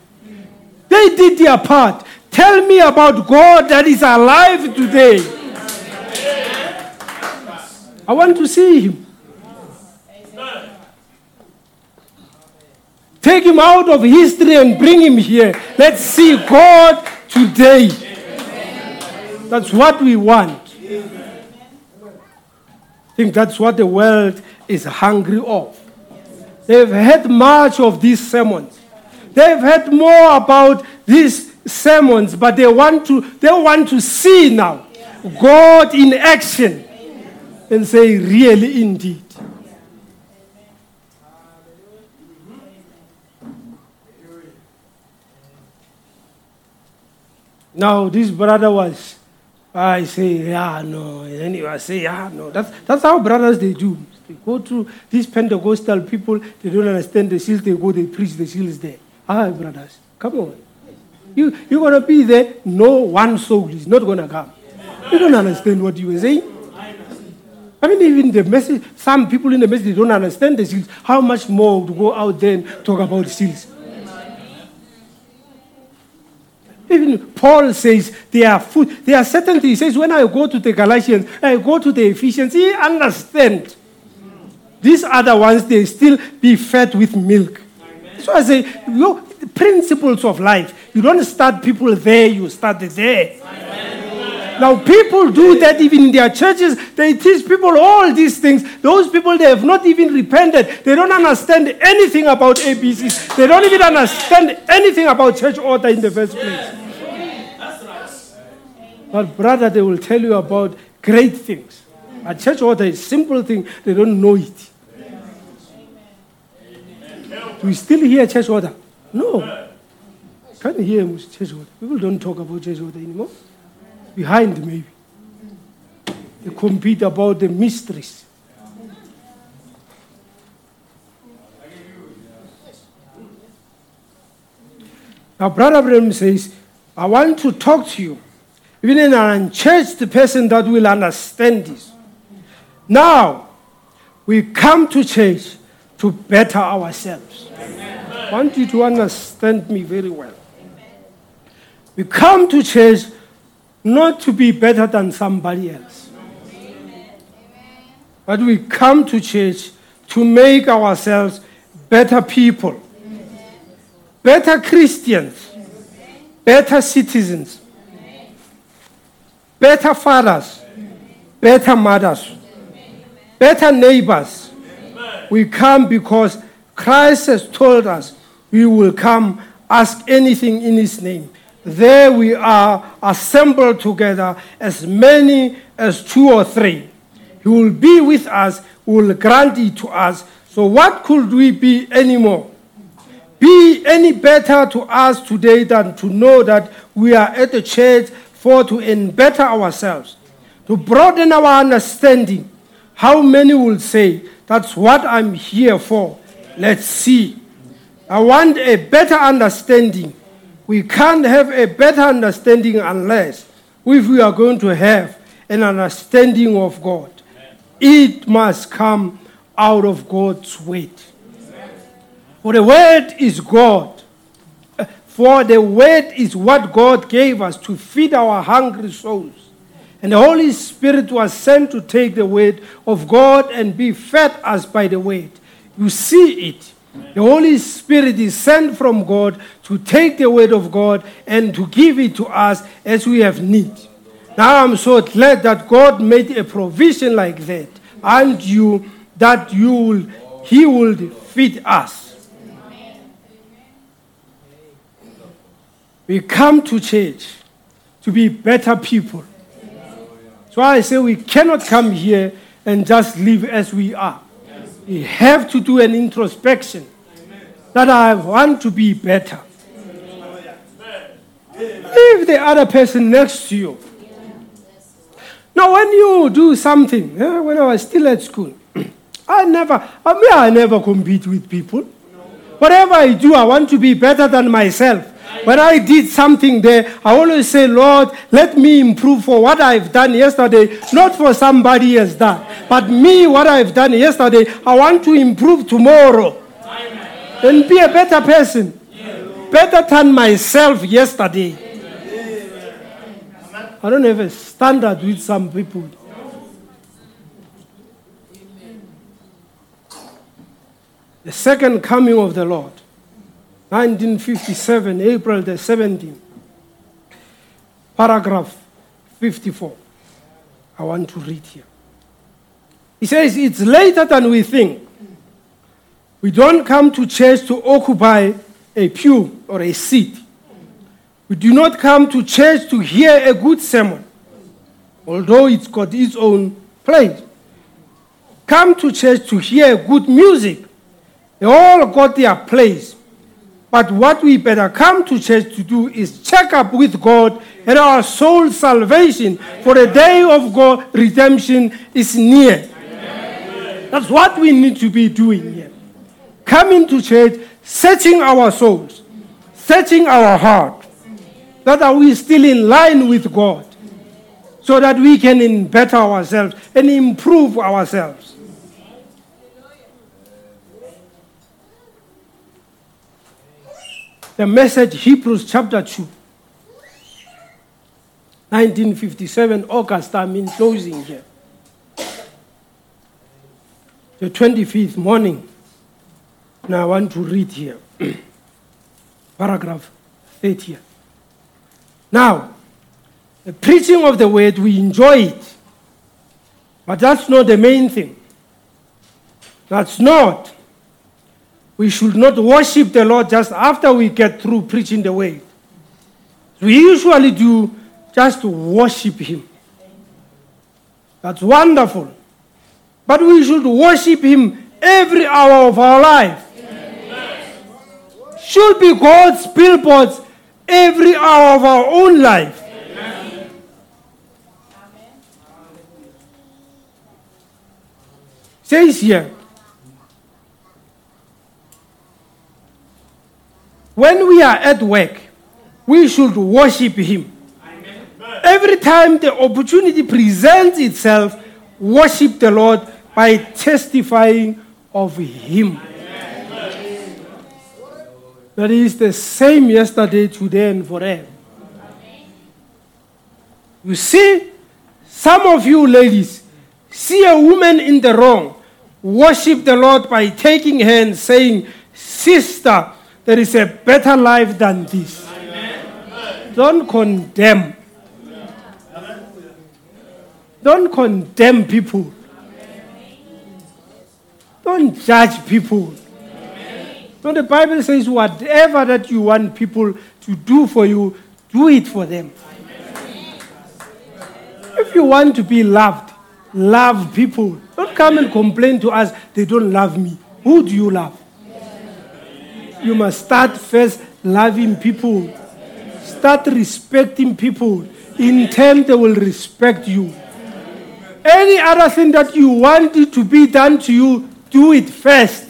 Speaker 1: They did their part. Tell me about God that is alive today. I want to see him. Take him out of history and bring him here. Let's see God today. That's what we want. I think that's what the world is hungry of. They've heard much of these sermons. They've heard more about these sermons, but they want to they want to see now God in action and say, really indeed. Now this brother was I say, yeah, no. And then he was say, yeah, no. That's, that's how brothers they do. They go to these Pentecostal people, they don't understand the seals, they go, they preach the seals there. Ah, brothers, come on. You, you're going to be there, no one soul is not going to come. You don't understand what you were saying. I mean, even the message, some people in the message, don't understand the seals. How much more to go out there and talk about seals? Even Paul says there are food, there are certain things. He says, when I go to the Galatians, I go to the Ephesians, he understand. These other ones, they still be fed with milk. So I say, you know, principles of life. You don't start people there, you start there. Now, people do that even in their churches. They teach people all these things. Those people, they have not even repented. They don't understand anything about ABCs. They don't even understand anything about church order in the first place. But, brother, they will tell you about great things. A church order is simple thing. They don't know it. We still hear church order? No. Can't hear church order. People don't talk about church order anymore. Behind, maybe. They compete about the mysteries. Now, Brother Branham says, I want to talk to you, even an unchurched person that will understand this. Now, we come to church to better ourselves. I want you to understand me very well. We come to church not to be better than somebody else, but we come to church to make ourselves better people, better Christians, better citizens, better fathers, better mothers, better neighbors. We come because Christ has told us we will come, ask anything in His name. There we are assembled together as many as two or three. He will be with us, will grant it to us. So, what could we be anymore? Be any better to us today than to know that we are at the church for to better ourselves, to broaden our understanding. How many will say, That's what I'm here for? Let's see. I want a better understanding. We can't have a better understanding unless if we are going to have an understanding of God. It must come out of God's word. For the word is God. For the word is what God gave us to feed our hungry souls. And the Holy Spirit was sent to take the word of God and be fed us by the word. You see it. The Holy Spirit is sent from God to take the word of God and to give it to us as we have need. Now I'm so glad that God made a provision like that and you that you will, he will feed us. We come to church to be better people. So I say we cannot come here and just live as we are. We have to do an introspection that I want to be better. Leave the other person next to you. Now, when you do something, eh, when I was still at school, I never, I mean, I never compete with people. Whatever I do, I want to be better than myself. When I did something there, I always say, Lord, let me improve for what I've done yesterday, not for somebody else done. But me, what I've done yesterday, I want to improve tomorrow. And be a better person. Better than myself yesterday. I don't have a standard with some people. The second coming of the Lord, 1957, April the 17th, paragraph 54. I want to read here. He says, It's later than we think. We don't come to church to occupy a pew or a seat. We do not come to church to hear a good sermon, although it's got its own place. Come to church to hear good music. They all got their place. But what we better come to church to do is check up with God and our soul salvation, for the day of God redemption is near. That's what we need to be doing here. Coming to church, searching our souls, searching our heart, that are we still in line with God, so that we can better ourselves and improve ourselves. The message, Hebrews chapter 2, 1957, August, I'm in closing here. The 25th morning. Now I want to read here, paragraph 30. Now, the preaching of the word, we enjoy it, but that's not the main thing. That's not. We should not worship the Lord just after we get through preaching the word. We usually do just to worship Him. That's wonderful. But we should worship Him every hour of our life. Should be God's billboards every hour of our own life. Says here, when we are at work, we should worship Him. Every time the opportunity presents itself, worship the Lord by testifying of Him. That is the same yesterday, today, and forever. You see, some of you ladies see a woman in the wrong, worship the Lord by taking her and saying, Sister, there is a better life than this. Don't condemn. Don't condemn people. Don't judge people. No, the Bible says, whatever that you want people to do for you, do it for them. If you want to be loved, love people. Don't come and complain to us, they don't love me. Who do you love? You must start first loving people. Start respecting people. In turn, they will respect you. Any other thing that you want it to be done to you, do it first.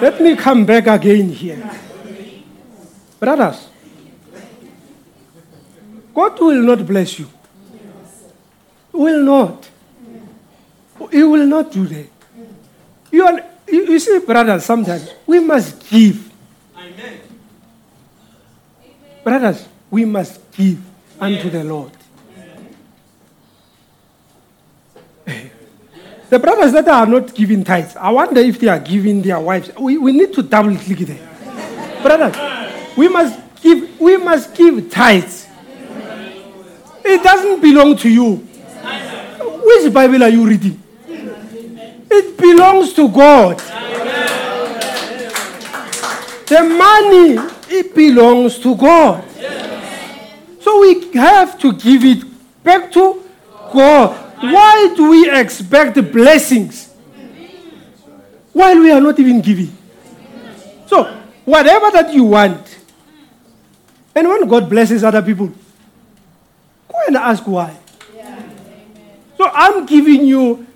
Speaker 1: Let me come back again here. Brothers, God will not bless you. Will not. He will not do that. You, are, you, you see, brothers, sometimes we must give. Brothers, we must give unto the Lord. The brothers that are not giving tithes, I wonder if they are giving their wives. We, we need to double click there. Brothers, we must give we must give tithes. It doesn't belong to you. Which Bible are you reading? It belongs to God. The money, it belongs to God. So we have to give it back to God. Why do we expect blessings while we are not even giving? So, whatever that you want, and when God blesses other people, go and ask why. So, I'm giving you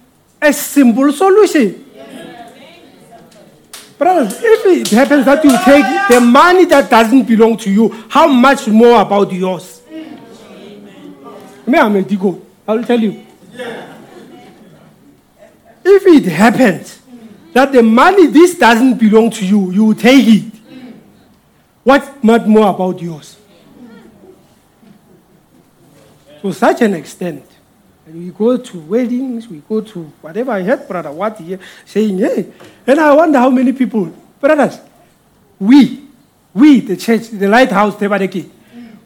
Speaker 1: a simple solution. Brothers, if it happens that you take the money that doesn't belong to you, how much more about yours? Me, a digo. I will tell you. If it happens that the money this doesn't belong to you, you take it. What much more about yours? To such an extent, we go to weddings, we go to whatever. I heard Brother What here saying, hey, and I wonder how many people, brothers, we, we, the church, the lighthouse, Tebareke,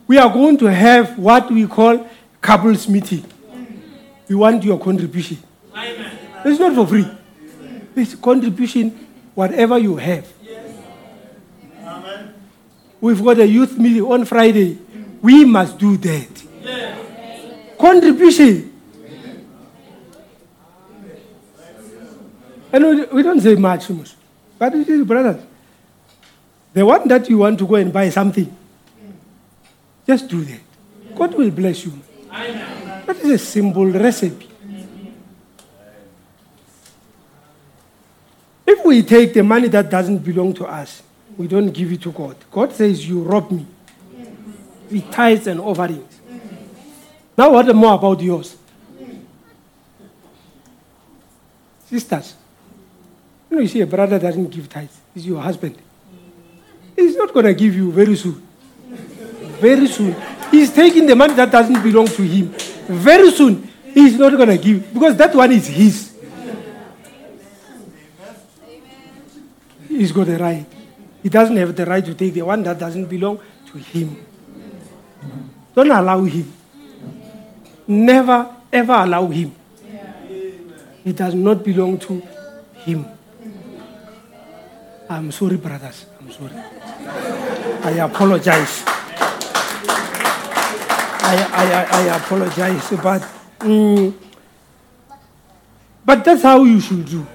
Speaker 1: we are going to have what we call couples meeting. We want your contribution. Amen. It's not for free. It's contribution, whatever you have. Yes. We've got a youth meeting on Friday. We must do that. Contribution. And we, we don't say much, but it is, brothers. The one that you want to go and buy something, just do that. God will bless you. That is a simple recipe. If we take the money that doesn't belong to us, we don't give it to God. God says, You rob me with tithes and offerings. Now, what more about yours? Sisters, you know, you see, a brother doesn't give tithes, he's your husband. He's not going to give you very soon. Very soon. He's taking the money that doesn't belong to him. Very soon, he's not going to give because that one is his. He's got the right. He doesn't have the right to take the one that doesn't belong to him. Don't allow him. Never, ever allow him. It does not belong to him. I'm sorry, brothers. I'm sorry. I apologize. I, I, I, apologize, but mm, but that's how you should do.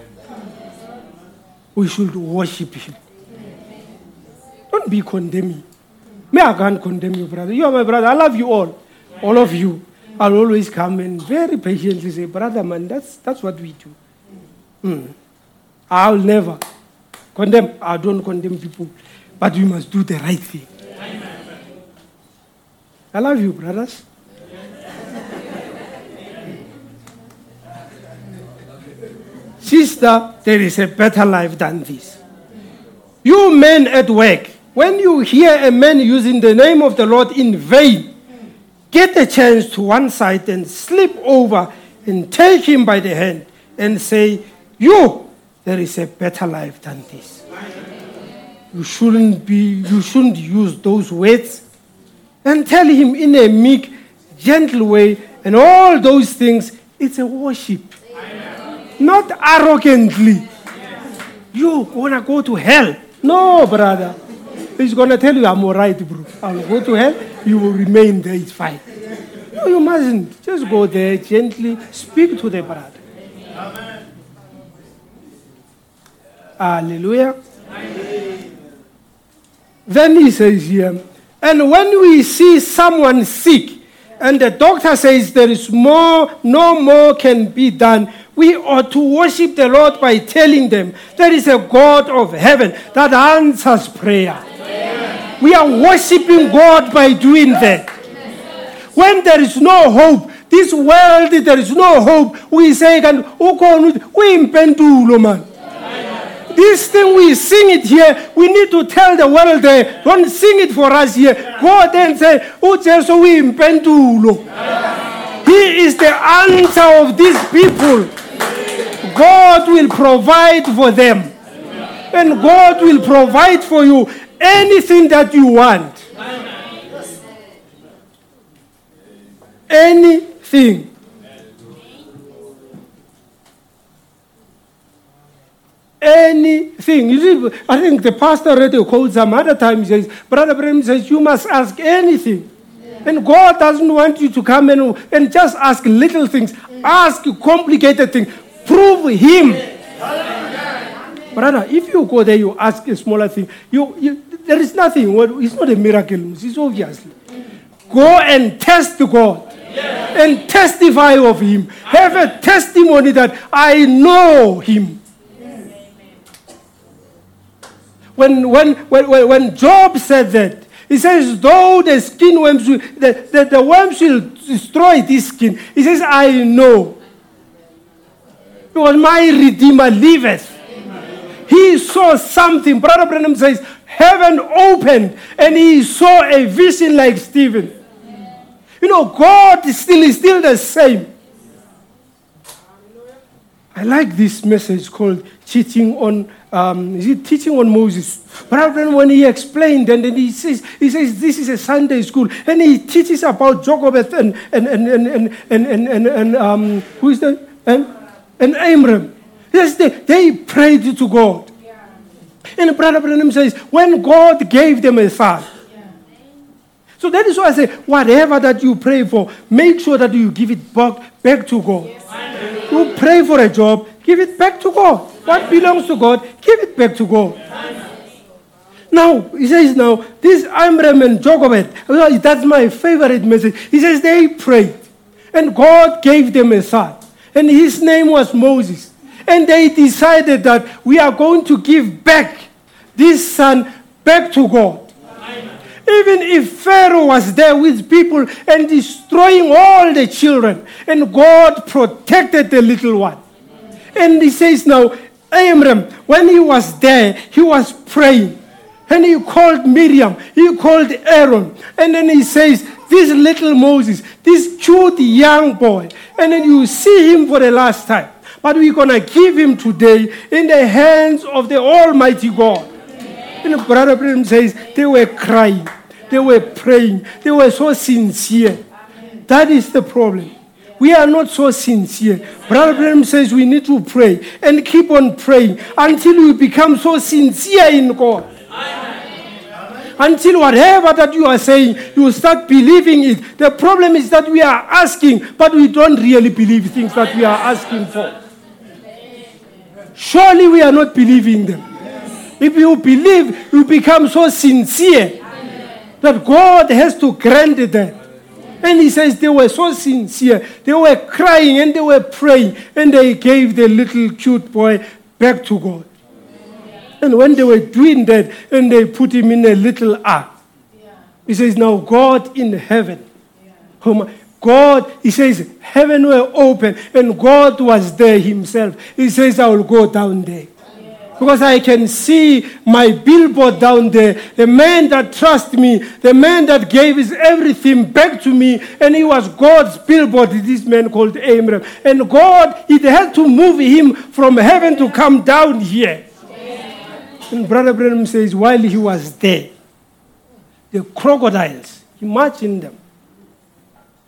Speaker 1: We should worship Him. Don't be condemning. Me, I can't condemn you, brother. You are my brother. I love you all, all of you. I'll always come and very patiently say, brother, man, that's that's what we do. Mm. I'll never condemn. I don't condemn people, but we must do the right thing. I love you, brothers. Sister, there is a better life than this. You men at work, when you hear a man using the name of the Lord in vain, get a chance to one side and slip over and take him by the hand and say, You, there is a better life than this. You shouldn't be, you shouldn't use those words and tell him in a meek, gentle way, and all those things, it's a worship. Not arrogantly. You wanna go to hell. No, brother. He's gonna tell you, I'm alright, bro. I'll go to hell, you will remain there, it's fine. No, you mustn't. Just go there gently, speak to the brother. Hallelujah. Then he says here, and when we see someone sick, and the doctor says there is more, no more can be done, we ought to worship the Lord by telling them there is a God of heaven that answers prayer. We are worshiping God by doing that. When there is no hope, this world, there is no hope, we say, "Kan ukhona ukuthi uyimpendulo man." This thing we sing it here, we need to tell the world there, don't sing it for us here. Go and say, oh, uJesu uyimpendulo. He is the answer of these people. God will provide for them. And God will provide for you anything that you want. Anything. Anything. You see, I think the pastor already quote some other time. He says, Brother Bram says, You must ask anything. And God doesn't want you to come and, and just ask little things, ask complicated things. Prove Him. Brother, if you go there, you ask a smaller thing, you, you, there is nothing. It's not a miracle. It's obviously. Mm. Go and test God and testify of Him. Have a testimony that I know Him. When, when, when, when- Job said that, he says, though the skin worms, will, the, the, the worms will destroy this skin, he says, I know. Because my Redeemer liveth. He saw something. Brother Branham says, heaven opened and he saw a vision like Stephen. You know, God is still, is still the same. I like this message called teaching on um, is it teaching on Moses? Branham, when he explained and then he says he says this is a Sunday school and he teaches about Jochebed and and and and and and, and, and, and um, who is that and and Amram. Yes, they, they prayed to God. And Brother Branham says when God gave them a son, So that is why I say, whatever that you pray for, make sure that you give it back, back to God. You pray for a job, give it back to God. What belongs to God, give it back to God. Now, he says now, this Amram and Jochebed, that's my favorite message. He says they prayed, and God gave them a son, and his name was Moses. And they decided that we are going to give back this son back to God. Even if Pharaoh was there with people and destroying all the children, and God protected the little one. And he says now, Amram, when he was there, he was praying. And he called Miriam, he called Aaron. And then he says, This little Moses, this cute young boy. And then you see him for the last time. But we're going to give him today in the hands of the Almighty God. And Brother Branham says they were crying, they were praying, they were so sincere. That is the problem. We are not so sincere. Brother Branham says we need to pray and keep on praying until we become so sincere in God. Until whatever that you are saying, you start believing it. The problem is that we are asking, but we don't really believe things that we are asking for. Surely we are not believing them. If you believe, you become so sincere that God has to grant that. And he says they were so sincere. They were crying and they were praying and they gave the little cute boy back to God. And when they were doing that, and they put him in a little ark, he says, Now God in heaven, God, he says, heaven were open, and God was there himself. He says, I will go down there. Because I can see my billboard down there. The man that trusts me, the man that gave his everything back to me, and he was God's billboard, this man called Amram. And God, it had to move him from heaven to come down here. And Brother Branham says, while he was there, the crocodiles, imagine them.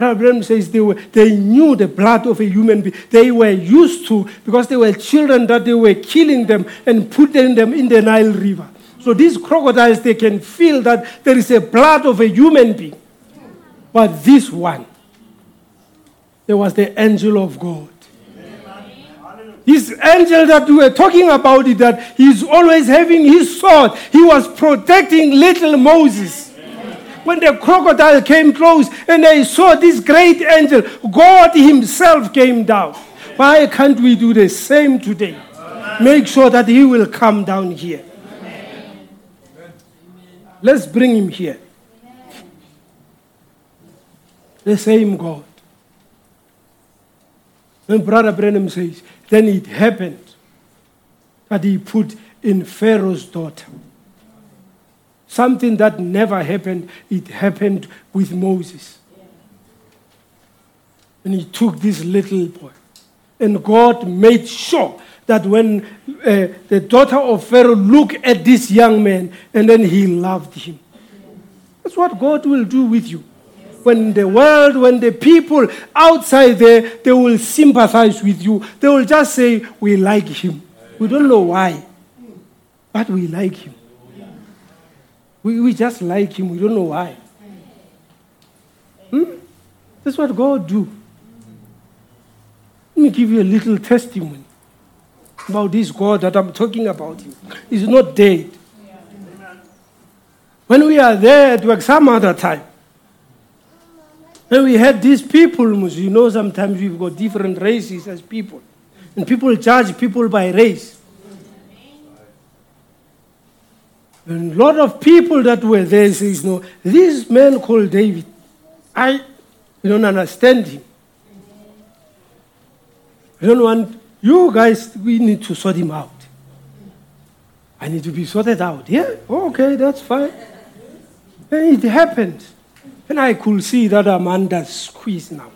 Speaker 1: Branham says they, were, they knew the blood of a human being. They were used to, because they were children, that they were killing them and putting them in the Nile River. So these crocodiles, they can feel that there is a blood of a human being. But this one, there was the angel of God. This angel that we were talking about it, that he's always having his sword. He was protecting little Moses. When the crocodile came close and they saw this great angel, God himself came down. Why can't we do the same today? Make sure that he will come down here. Let's bring him here. The same God. When Brother Branham says, then it happened that he put in Pharaoh's daughter. Something that never happened, it happened with Moses. And he took this little boy. And God made sure that when uh, the daughter of Pharaoh looked at this young man, and then he loved him. That's what God will do with you. When the world, when the people outside there, they will sympathize with you. They will just say, We like him. We don't know why, but we like him. We, we just like him. We don't know why. Hmm? That's what God do. Let me give you a little testimony about this God that I'm talking about. He's not dead. When we are there at work some other time, and we had these people, you know, sometimes we've got different races as people. And people judge people by race. And a lot of people that were there says, no, this man called David, I don't understand him. I don't want, you guys, we need to sort him out. I need to be sorted out. Yeah, okay, that's fine. And it happened. And I could see that I'm under squeeze now.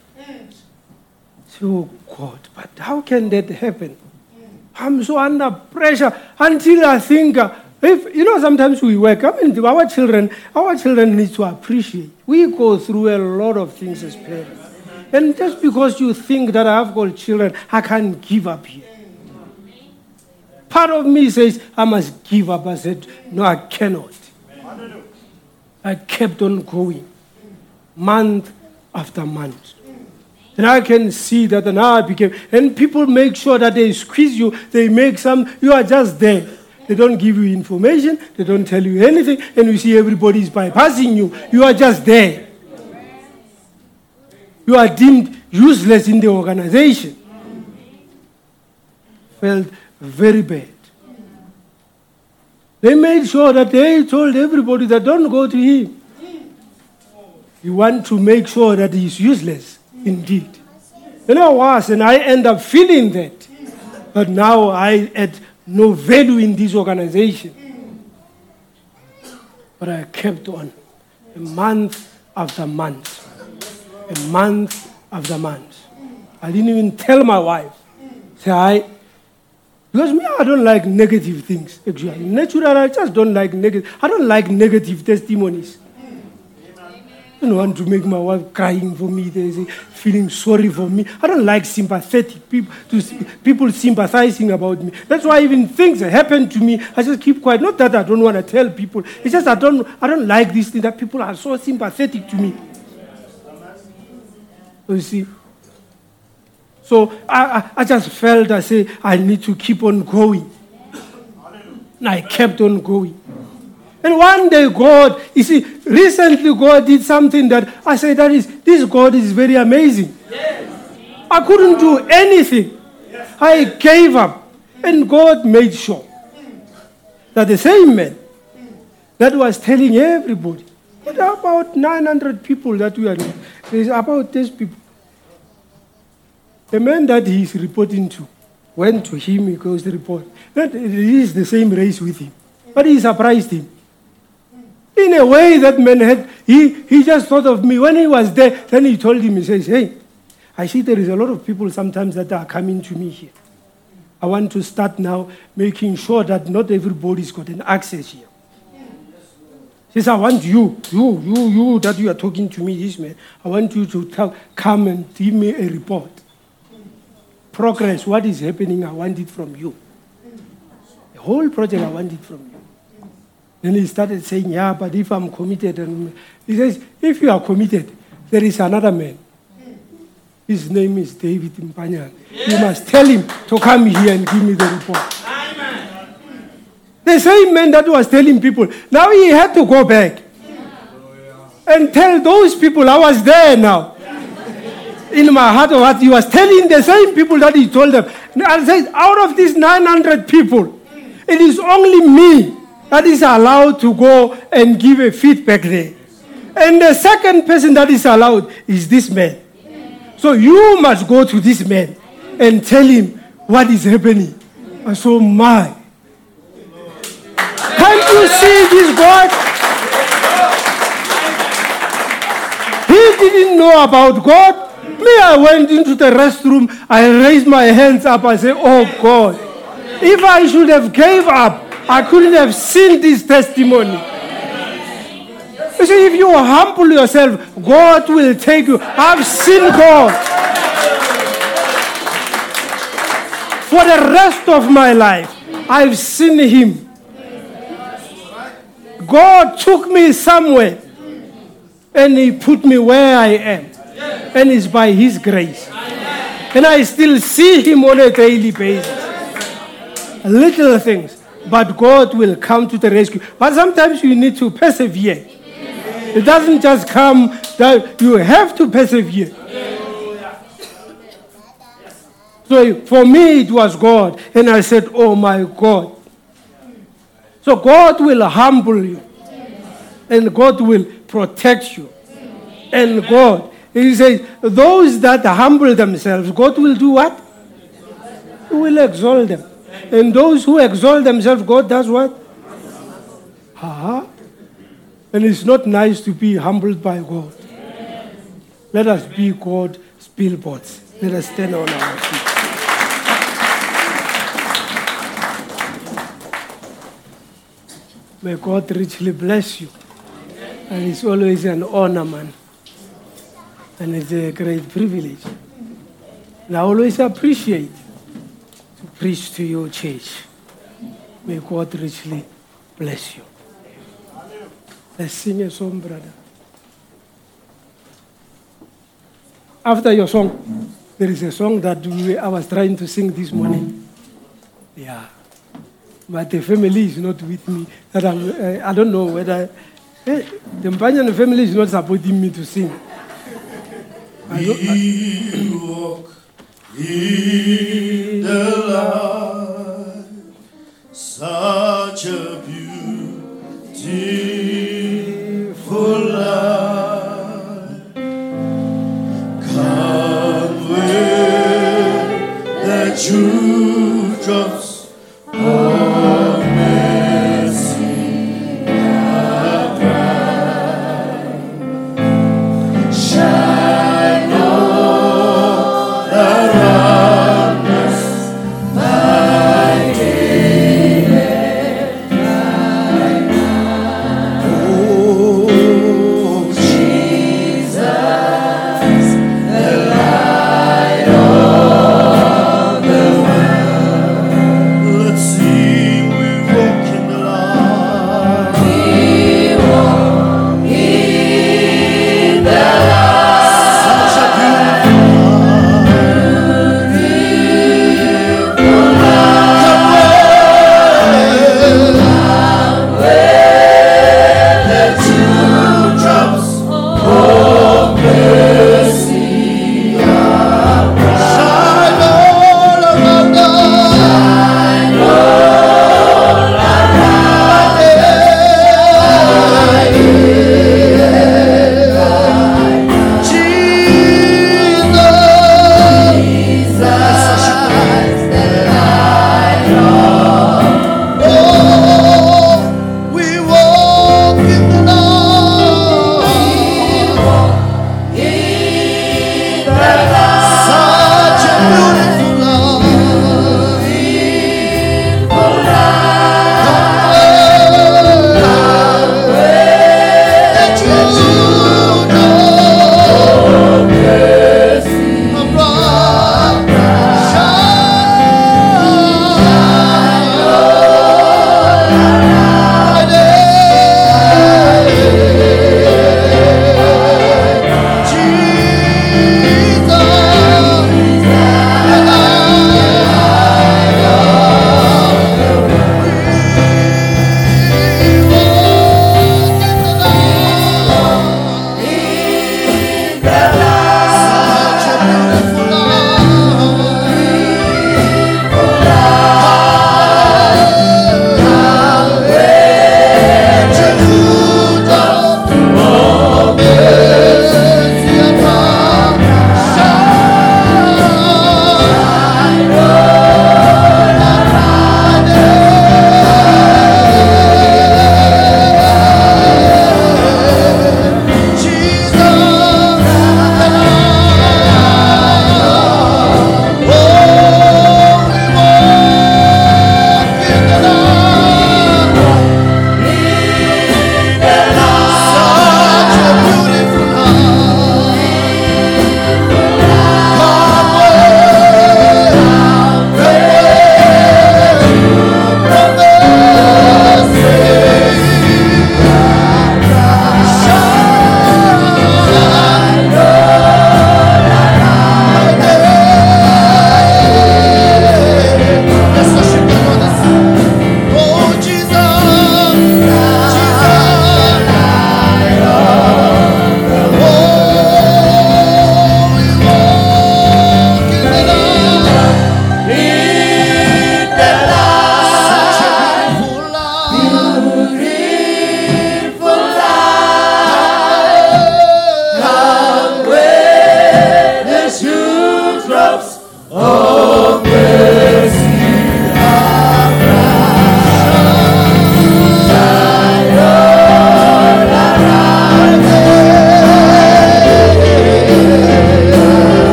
Speaker 1: So, God, but how can that happen? I'm so under pressure until I think, uh, if you know, sometimes we work. I mean, our children, our children need to appreciate. We go through a lot of things as parents, and just because you think that I have got children, I can't give up here. Part of me says I must give up. I said, no, I cannot. I kept on going. month after month. And I can see that now I became, and people make sure that they squeeze you, they make some, you are just there. They don't give you information, they don't tell you anything, and you see everybody is bypassing you. You are just there. You are deemed useless in the organization. Felt very bad. They made sure that they told everybody that don't go to him. You want to make sure that he's useless indeed. And I was, and I end up feeling that. But now I had no value in this organization. But I kept on, a month after month, a month after month. I didn't even tell my wife. Say, I, because me, I don't like negative things, actually. Naturally, I just don't like negative. I don't like negative testimonies. I don't want to make my wife crying for me, they say, feeling sorry for me. I don't like sympathetic people, to, people sympathizing about me. That's why even things that happen to me, I just keep quiet. Not that I don't want to tell people. It's just I don't, I don't like this thing that people are so sympathetic to me. You see? So I, I, I just felt I say I need to keep on going. And I kept on going. And one day God, you see, recently God did something that I said that is this God is very amazing. Yes. I couldn't do anything. Yes. I gave up. And God made sure that the same man that was telling everybody, but about 900 people that we are there, there's about these people. The man that he is reporting to went to him, he goes to report. That he is the same race with him. But he surprised him. In a way, that man had, he, he just thought of me. When he was there, then he told him, he says, Hey, I see there is a lot of people sometimes that are coming to me here. I want to start now making sure that not everybody's got an access here. He says, I want you, you, you, you, that you are talking to me, this man. I want you to tell, come and give me a report. Progress, what is happening, I want it from you. The whole project, I want it from you. Then he started saying, Yeah, but if I'm committed, and he says, If you are committed, there is another man. His name is David Mpanyan. You must tell him to come here and give me the report. Amen. The same man that was telling people, now he had to go back and tell those people I was there now. In my heart of heart, he was telling the same people that he told them. I said, out of these 900 people, it is only me that is allowed to go and give a feedback there. And the second person that is allowed is this man. So you must go to this man and tell him what is happening. And so, oh my. Can't you see this God? He didn't know about God. Me, I went into the restroom, I raised my hands up, I said, Oh God, if I should have gave up, I couldn't have seen this testimony. You see, if you humble yourself, God will take you. I've seen God. For the rest of my life, I've seen Him. God took me somewhere and He put me where I am. And it's by His grace. And I still see Him on a daily basis. Little things. But God will come to the rescue. But sometimes you need to persevere. It doesn't just come that you have to persevere. So for me, it was God. And I said, Oh my God. So God will humble you. And God will protect you. And God, He says, those that humble themselves, God will do what? He will exalt them. And those who exalt themselves, God does what? Uh-huh. And it's not nice to be humbled by God. Let us be God's billboards. Let us stand on our feet. May God richly bless you. And it's always an honor, man. And it's a great privilege. And I always appreciate preach to your church. May God richly bless you. Let's sing a song, brother. after your song, there is a song that we, I was trying to sing this morning. Yeah. But the family is not with me. That I'm, uh, I don't know whether eh, the family is not supporting me to sing. I don't- I-
Speaker 3: in the light, such a beautiful light. Come where the dew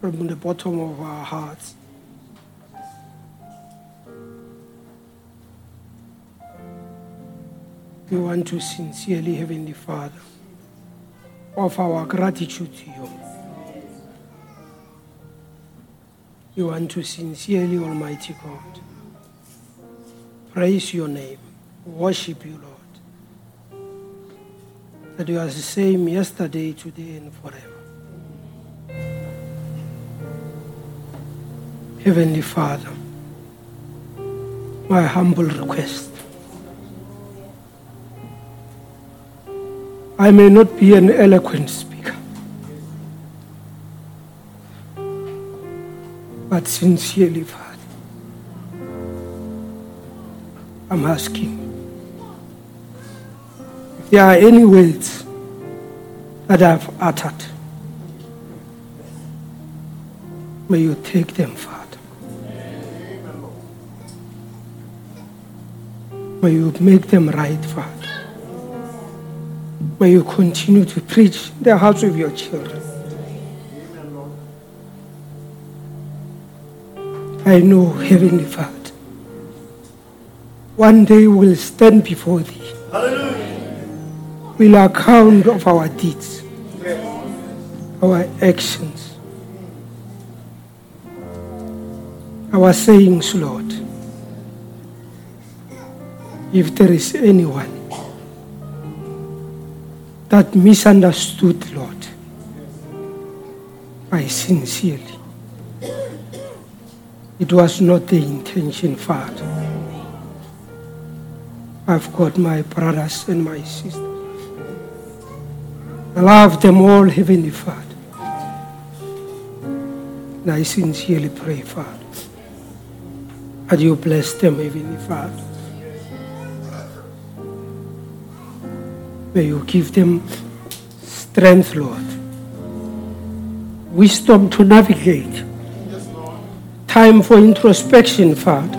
Speaker 1: from the bottom of our hearts. We want to sincerely, Heavenly Father, offer our gratitude to you. We want to sincerely, Almighty God, praise your name, worship you, Lord. That you are the same yesterday, today, and forever. Heavenly Father, my humble request. I may not be an eloquent speaker, but sincerely, Father, I'm asking if there are any words that I've uttered, may you take them, Father. May you make them right, Father. May you continue to preach the hearts of your children. I know, Heavenly Father, one day we'll stand before Thee. Hallelujah. We'll account of our deeds, our actions, our sayings, Lord. If there is anyone that misunderstood, Lord, I sincerely. It was not the intention, Father. I've got my brothers and my sisters. I love them all, Heavenly Father. And I sincerely pray, Father, that you bless them, Heavenly Father. May you give them strength, Lord, wisdom to navigate, time for introspection, Father.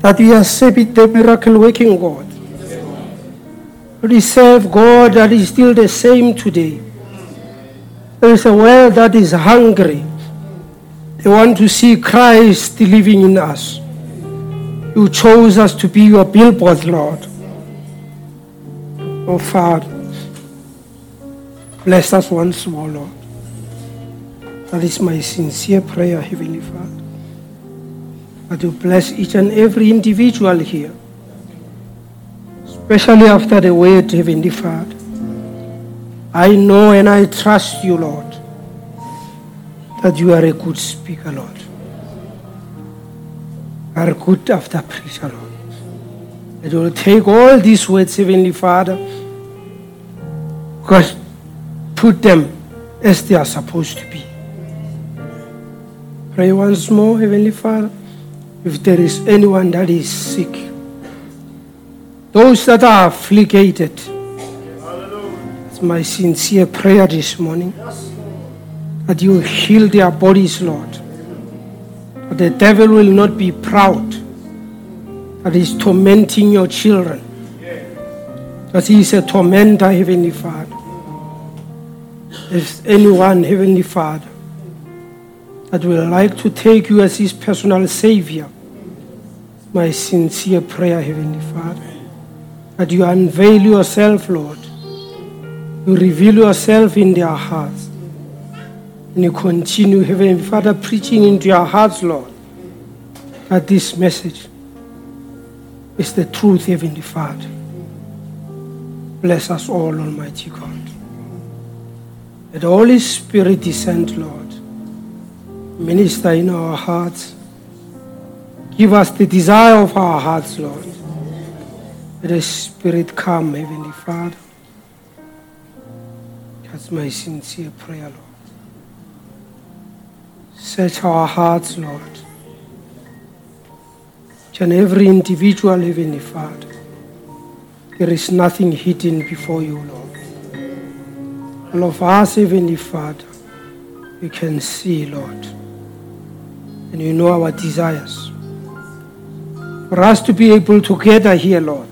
Speaker 1: That we serving the miracle working God. We serve God that is still the same today. There is a world that is hungry. They want to see Christ living in us. You chose us to be your billboard, Lord. Oh, Father, bless us once more, Lord. That is my sincere prayer, Heavenly Father. That you bless each and every individual here, especially after the word, Heavenly Father. I know and I trust you, Lord, that you are a good speaker, Lord. Are a good after preacher, Lord. You will take all these words, Heavenly Father, God, put them as they are supposed to be. Pray once more, Heavenly Father, if there is anyone that is sick, those that are afflicted, it's my sincere prayer this morning that you heal their bodies, Lord. The devil will not be proud that is tormenting your children. That he is a tormentor, Heavenly Father. If anyone, Heavenly Father, that will like to take you as his personal Savior, my sincere prayer, Heavenly Father, that you unveil yourself, Lord. You reveal yourself in their hearts. And you continue, Heavenly Father, preaching into your hearts, Lord, that this message is the truth, Heavenly Father. Bless us all, Almighty God. Let the Holy Spirit descend, Lord. Minister in our hearts. Give us the desire of our hearts, Lord. Let the Spirit come, Heavenly Father. That's my sincere prayer, Lord. Search our hearts, Lord. Each and every individual, Heavenly Father. There is nothing hidden before you, Lord. All of us, Heavenly Father, we can see, Lord. And you know our desires. For us to be able to gather here, Lord,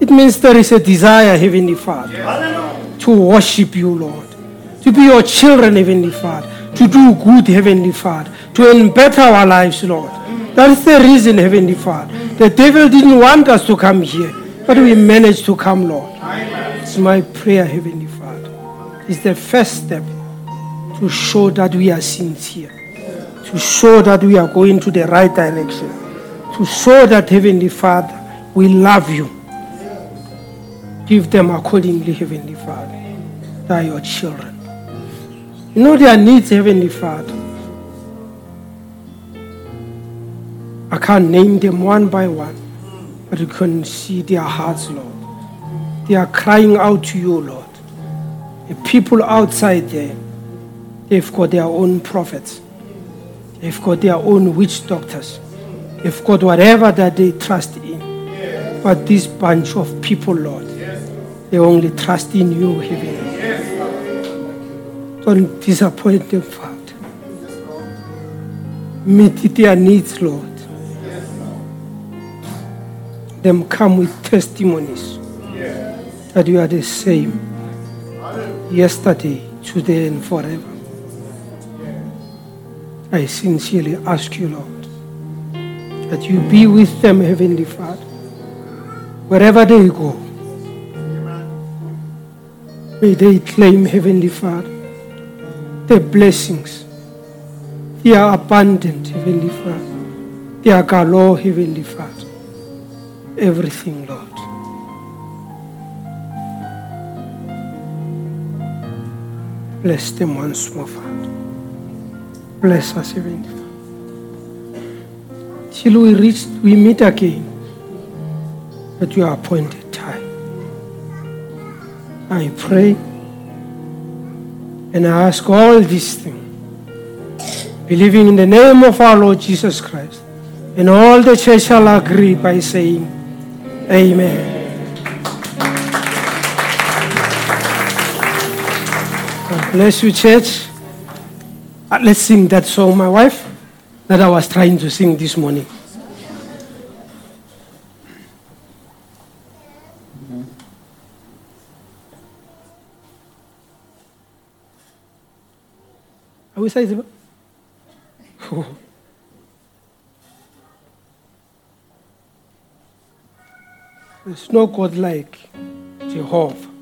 Speaker 1: it means there is a desire, Heavenly Father, to worship you, Lord, to be your children, Heavenly Father, to do good, Heavenly Father, to better our lives, Lord. That is the reason, Heavenly Father. The devil didn't want us to come here, but we managed to come, Lord. It's my prayer, Heavenly Father. It's the first step to show that we are sincere, to show that we are going to the right direction, to show that, Heavenly Father, we love you. Give them accordingly, Heavenly Father. They are your children. You know their needs, Heavenly Father. I can't name them one by one, but you can see their hearts, Lord. They are crying out to you, Lord. The people outside there, they've got their own prophets, they've got their own witch doctors, they've got whatever that they trust in. But this bunch of people, Lord, they only trust in you, Heavenly. Don't disappoint them, Father. Meet their needs, Lord. Them come with testimonies that you are the same yesterday, today, and forever. I sincerely ask you, Lord, that you be with them, Heavenly Father, wherever they go. May they claim, Heavenly Father, the blessings. They are abundant, Heavenly Father. They are galore, Heavenly Father. Everything, Lord. Bless them once more, Father. Bless us, Heavenly Father. Till we reach, we meet again at your appointed time. I pray and I ask all these things, believing in the name of our Lord Jesus Christ. And all the church shall agree by saying, Amen. God bless you, church. Uh, Let's sing that song, my wife, that I was trying to sing this morning. Are we saying? There's no God like Jehovah.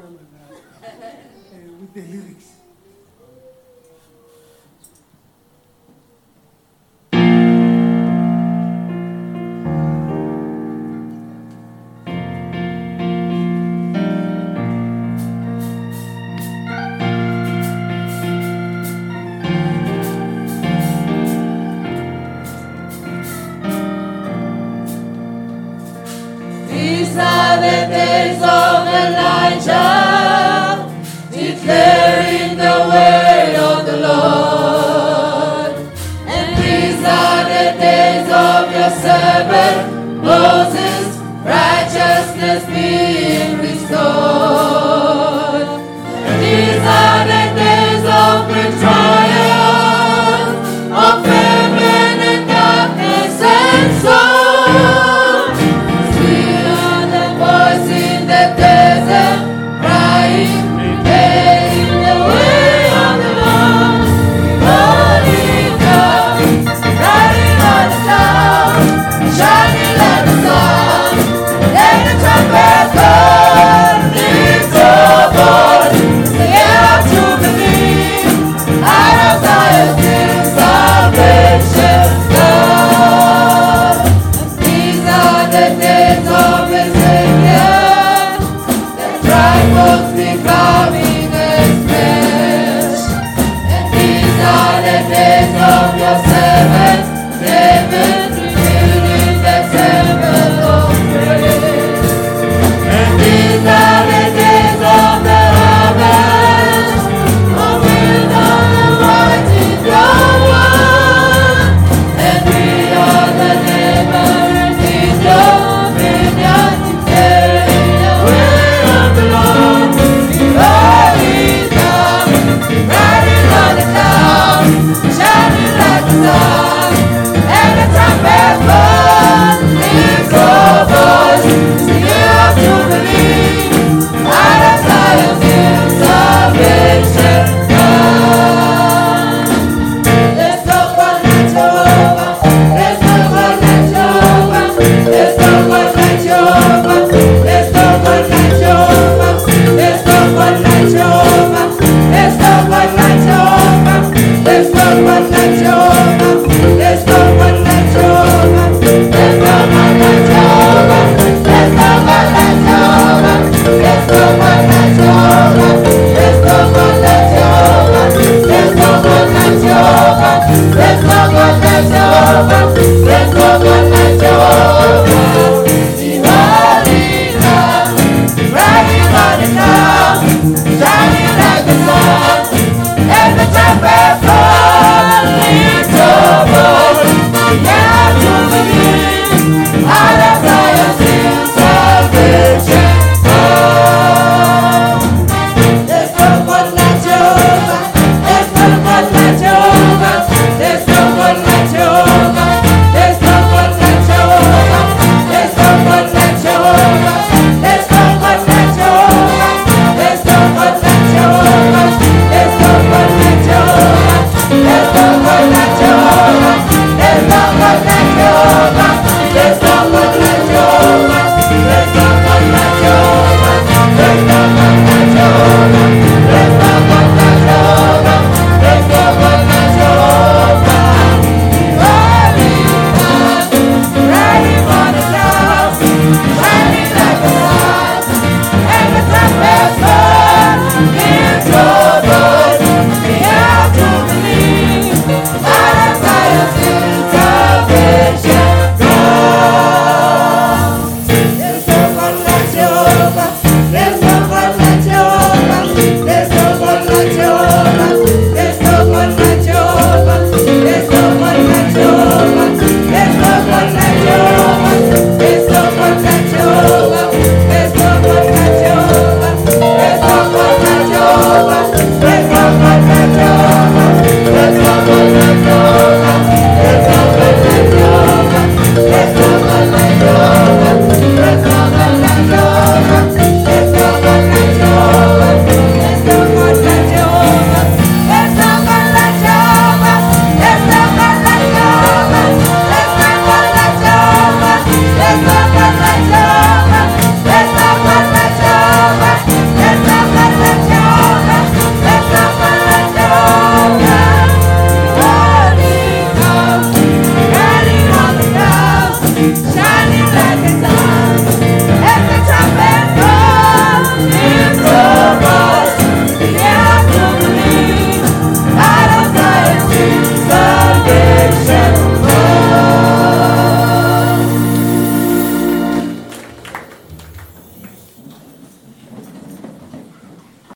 Speaker 1: Us an honor, my eh, with the lyrics.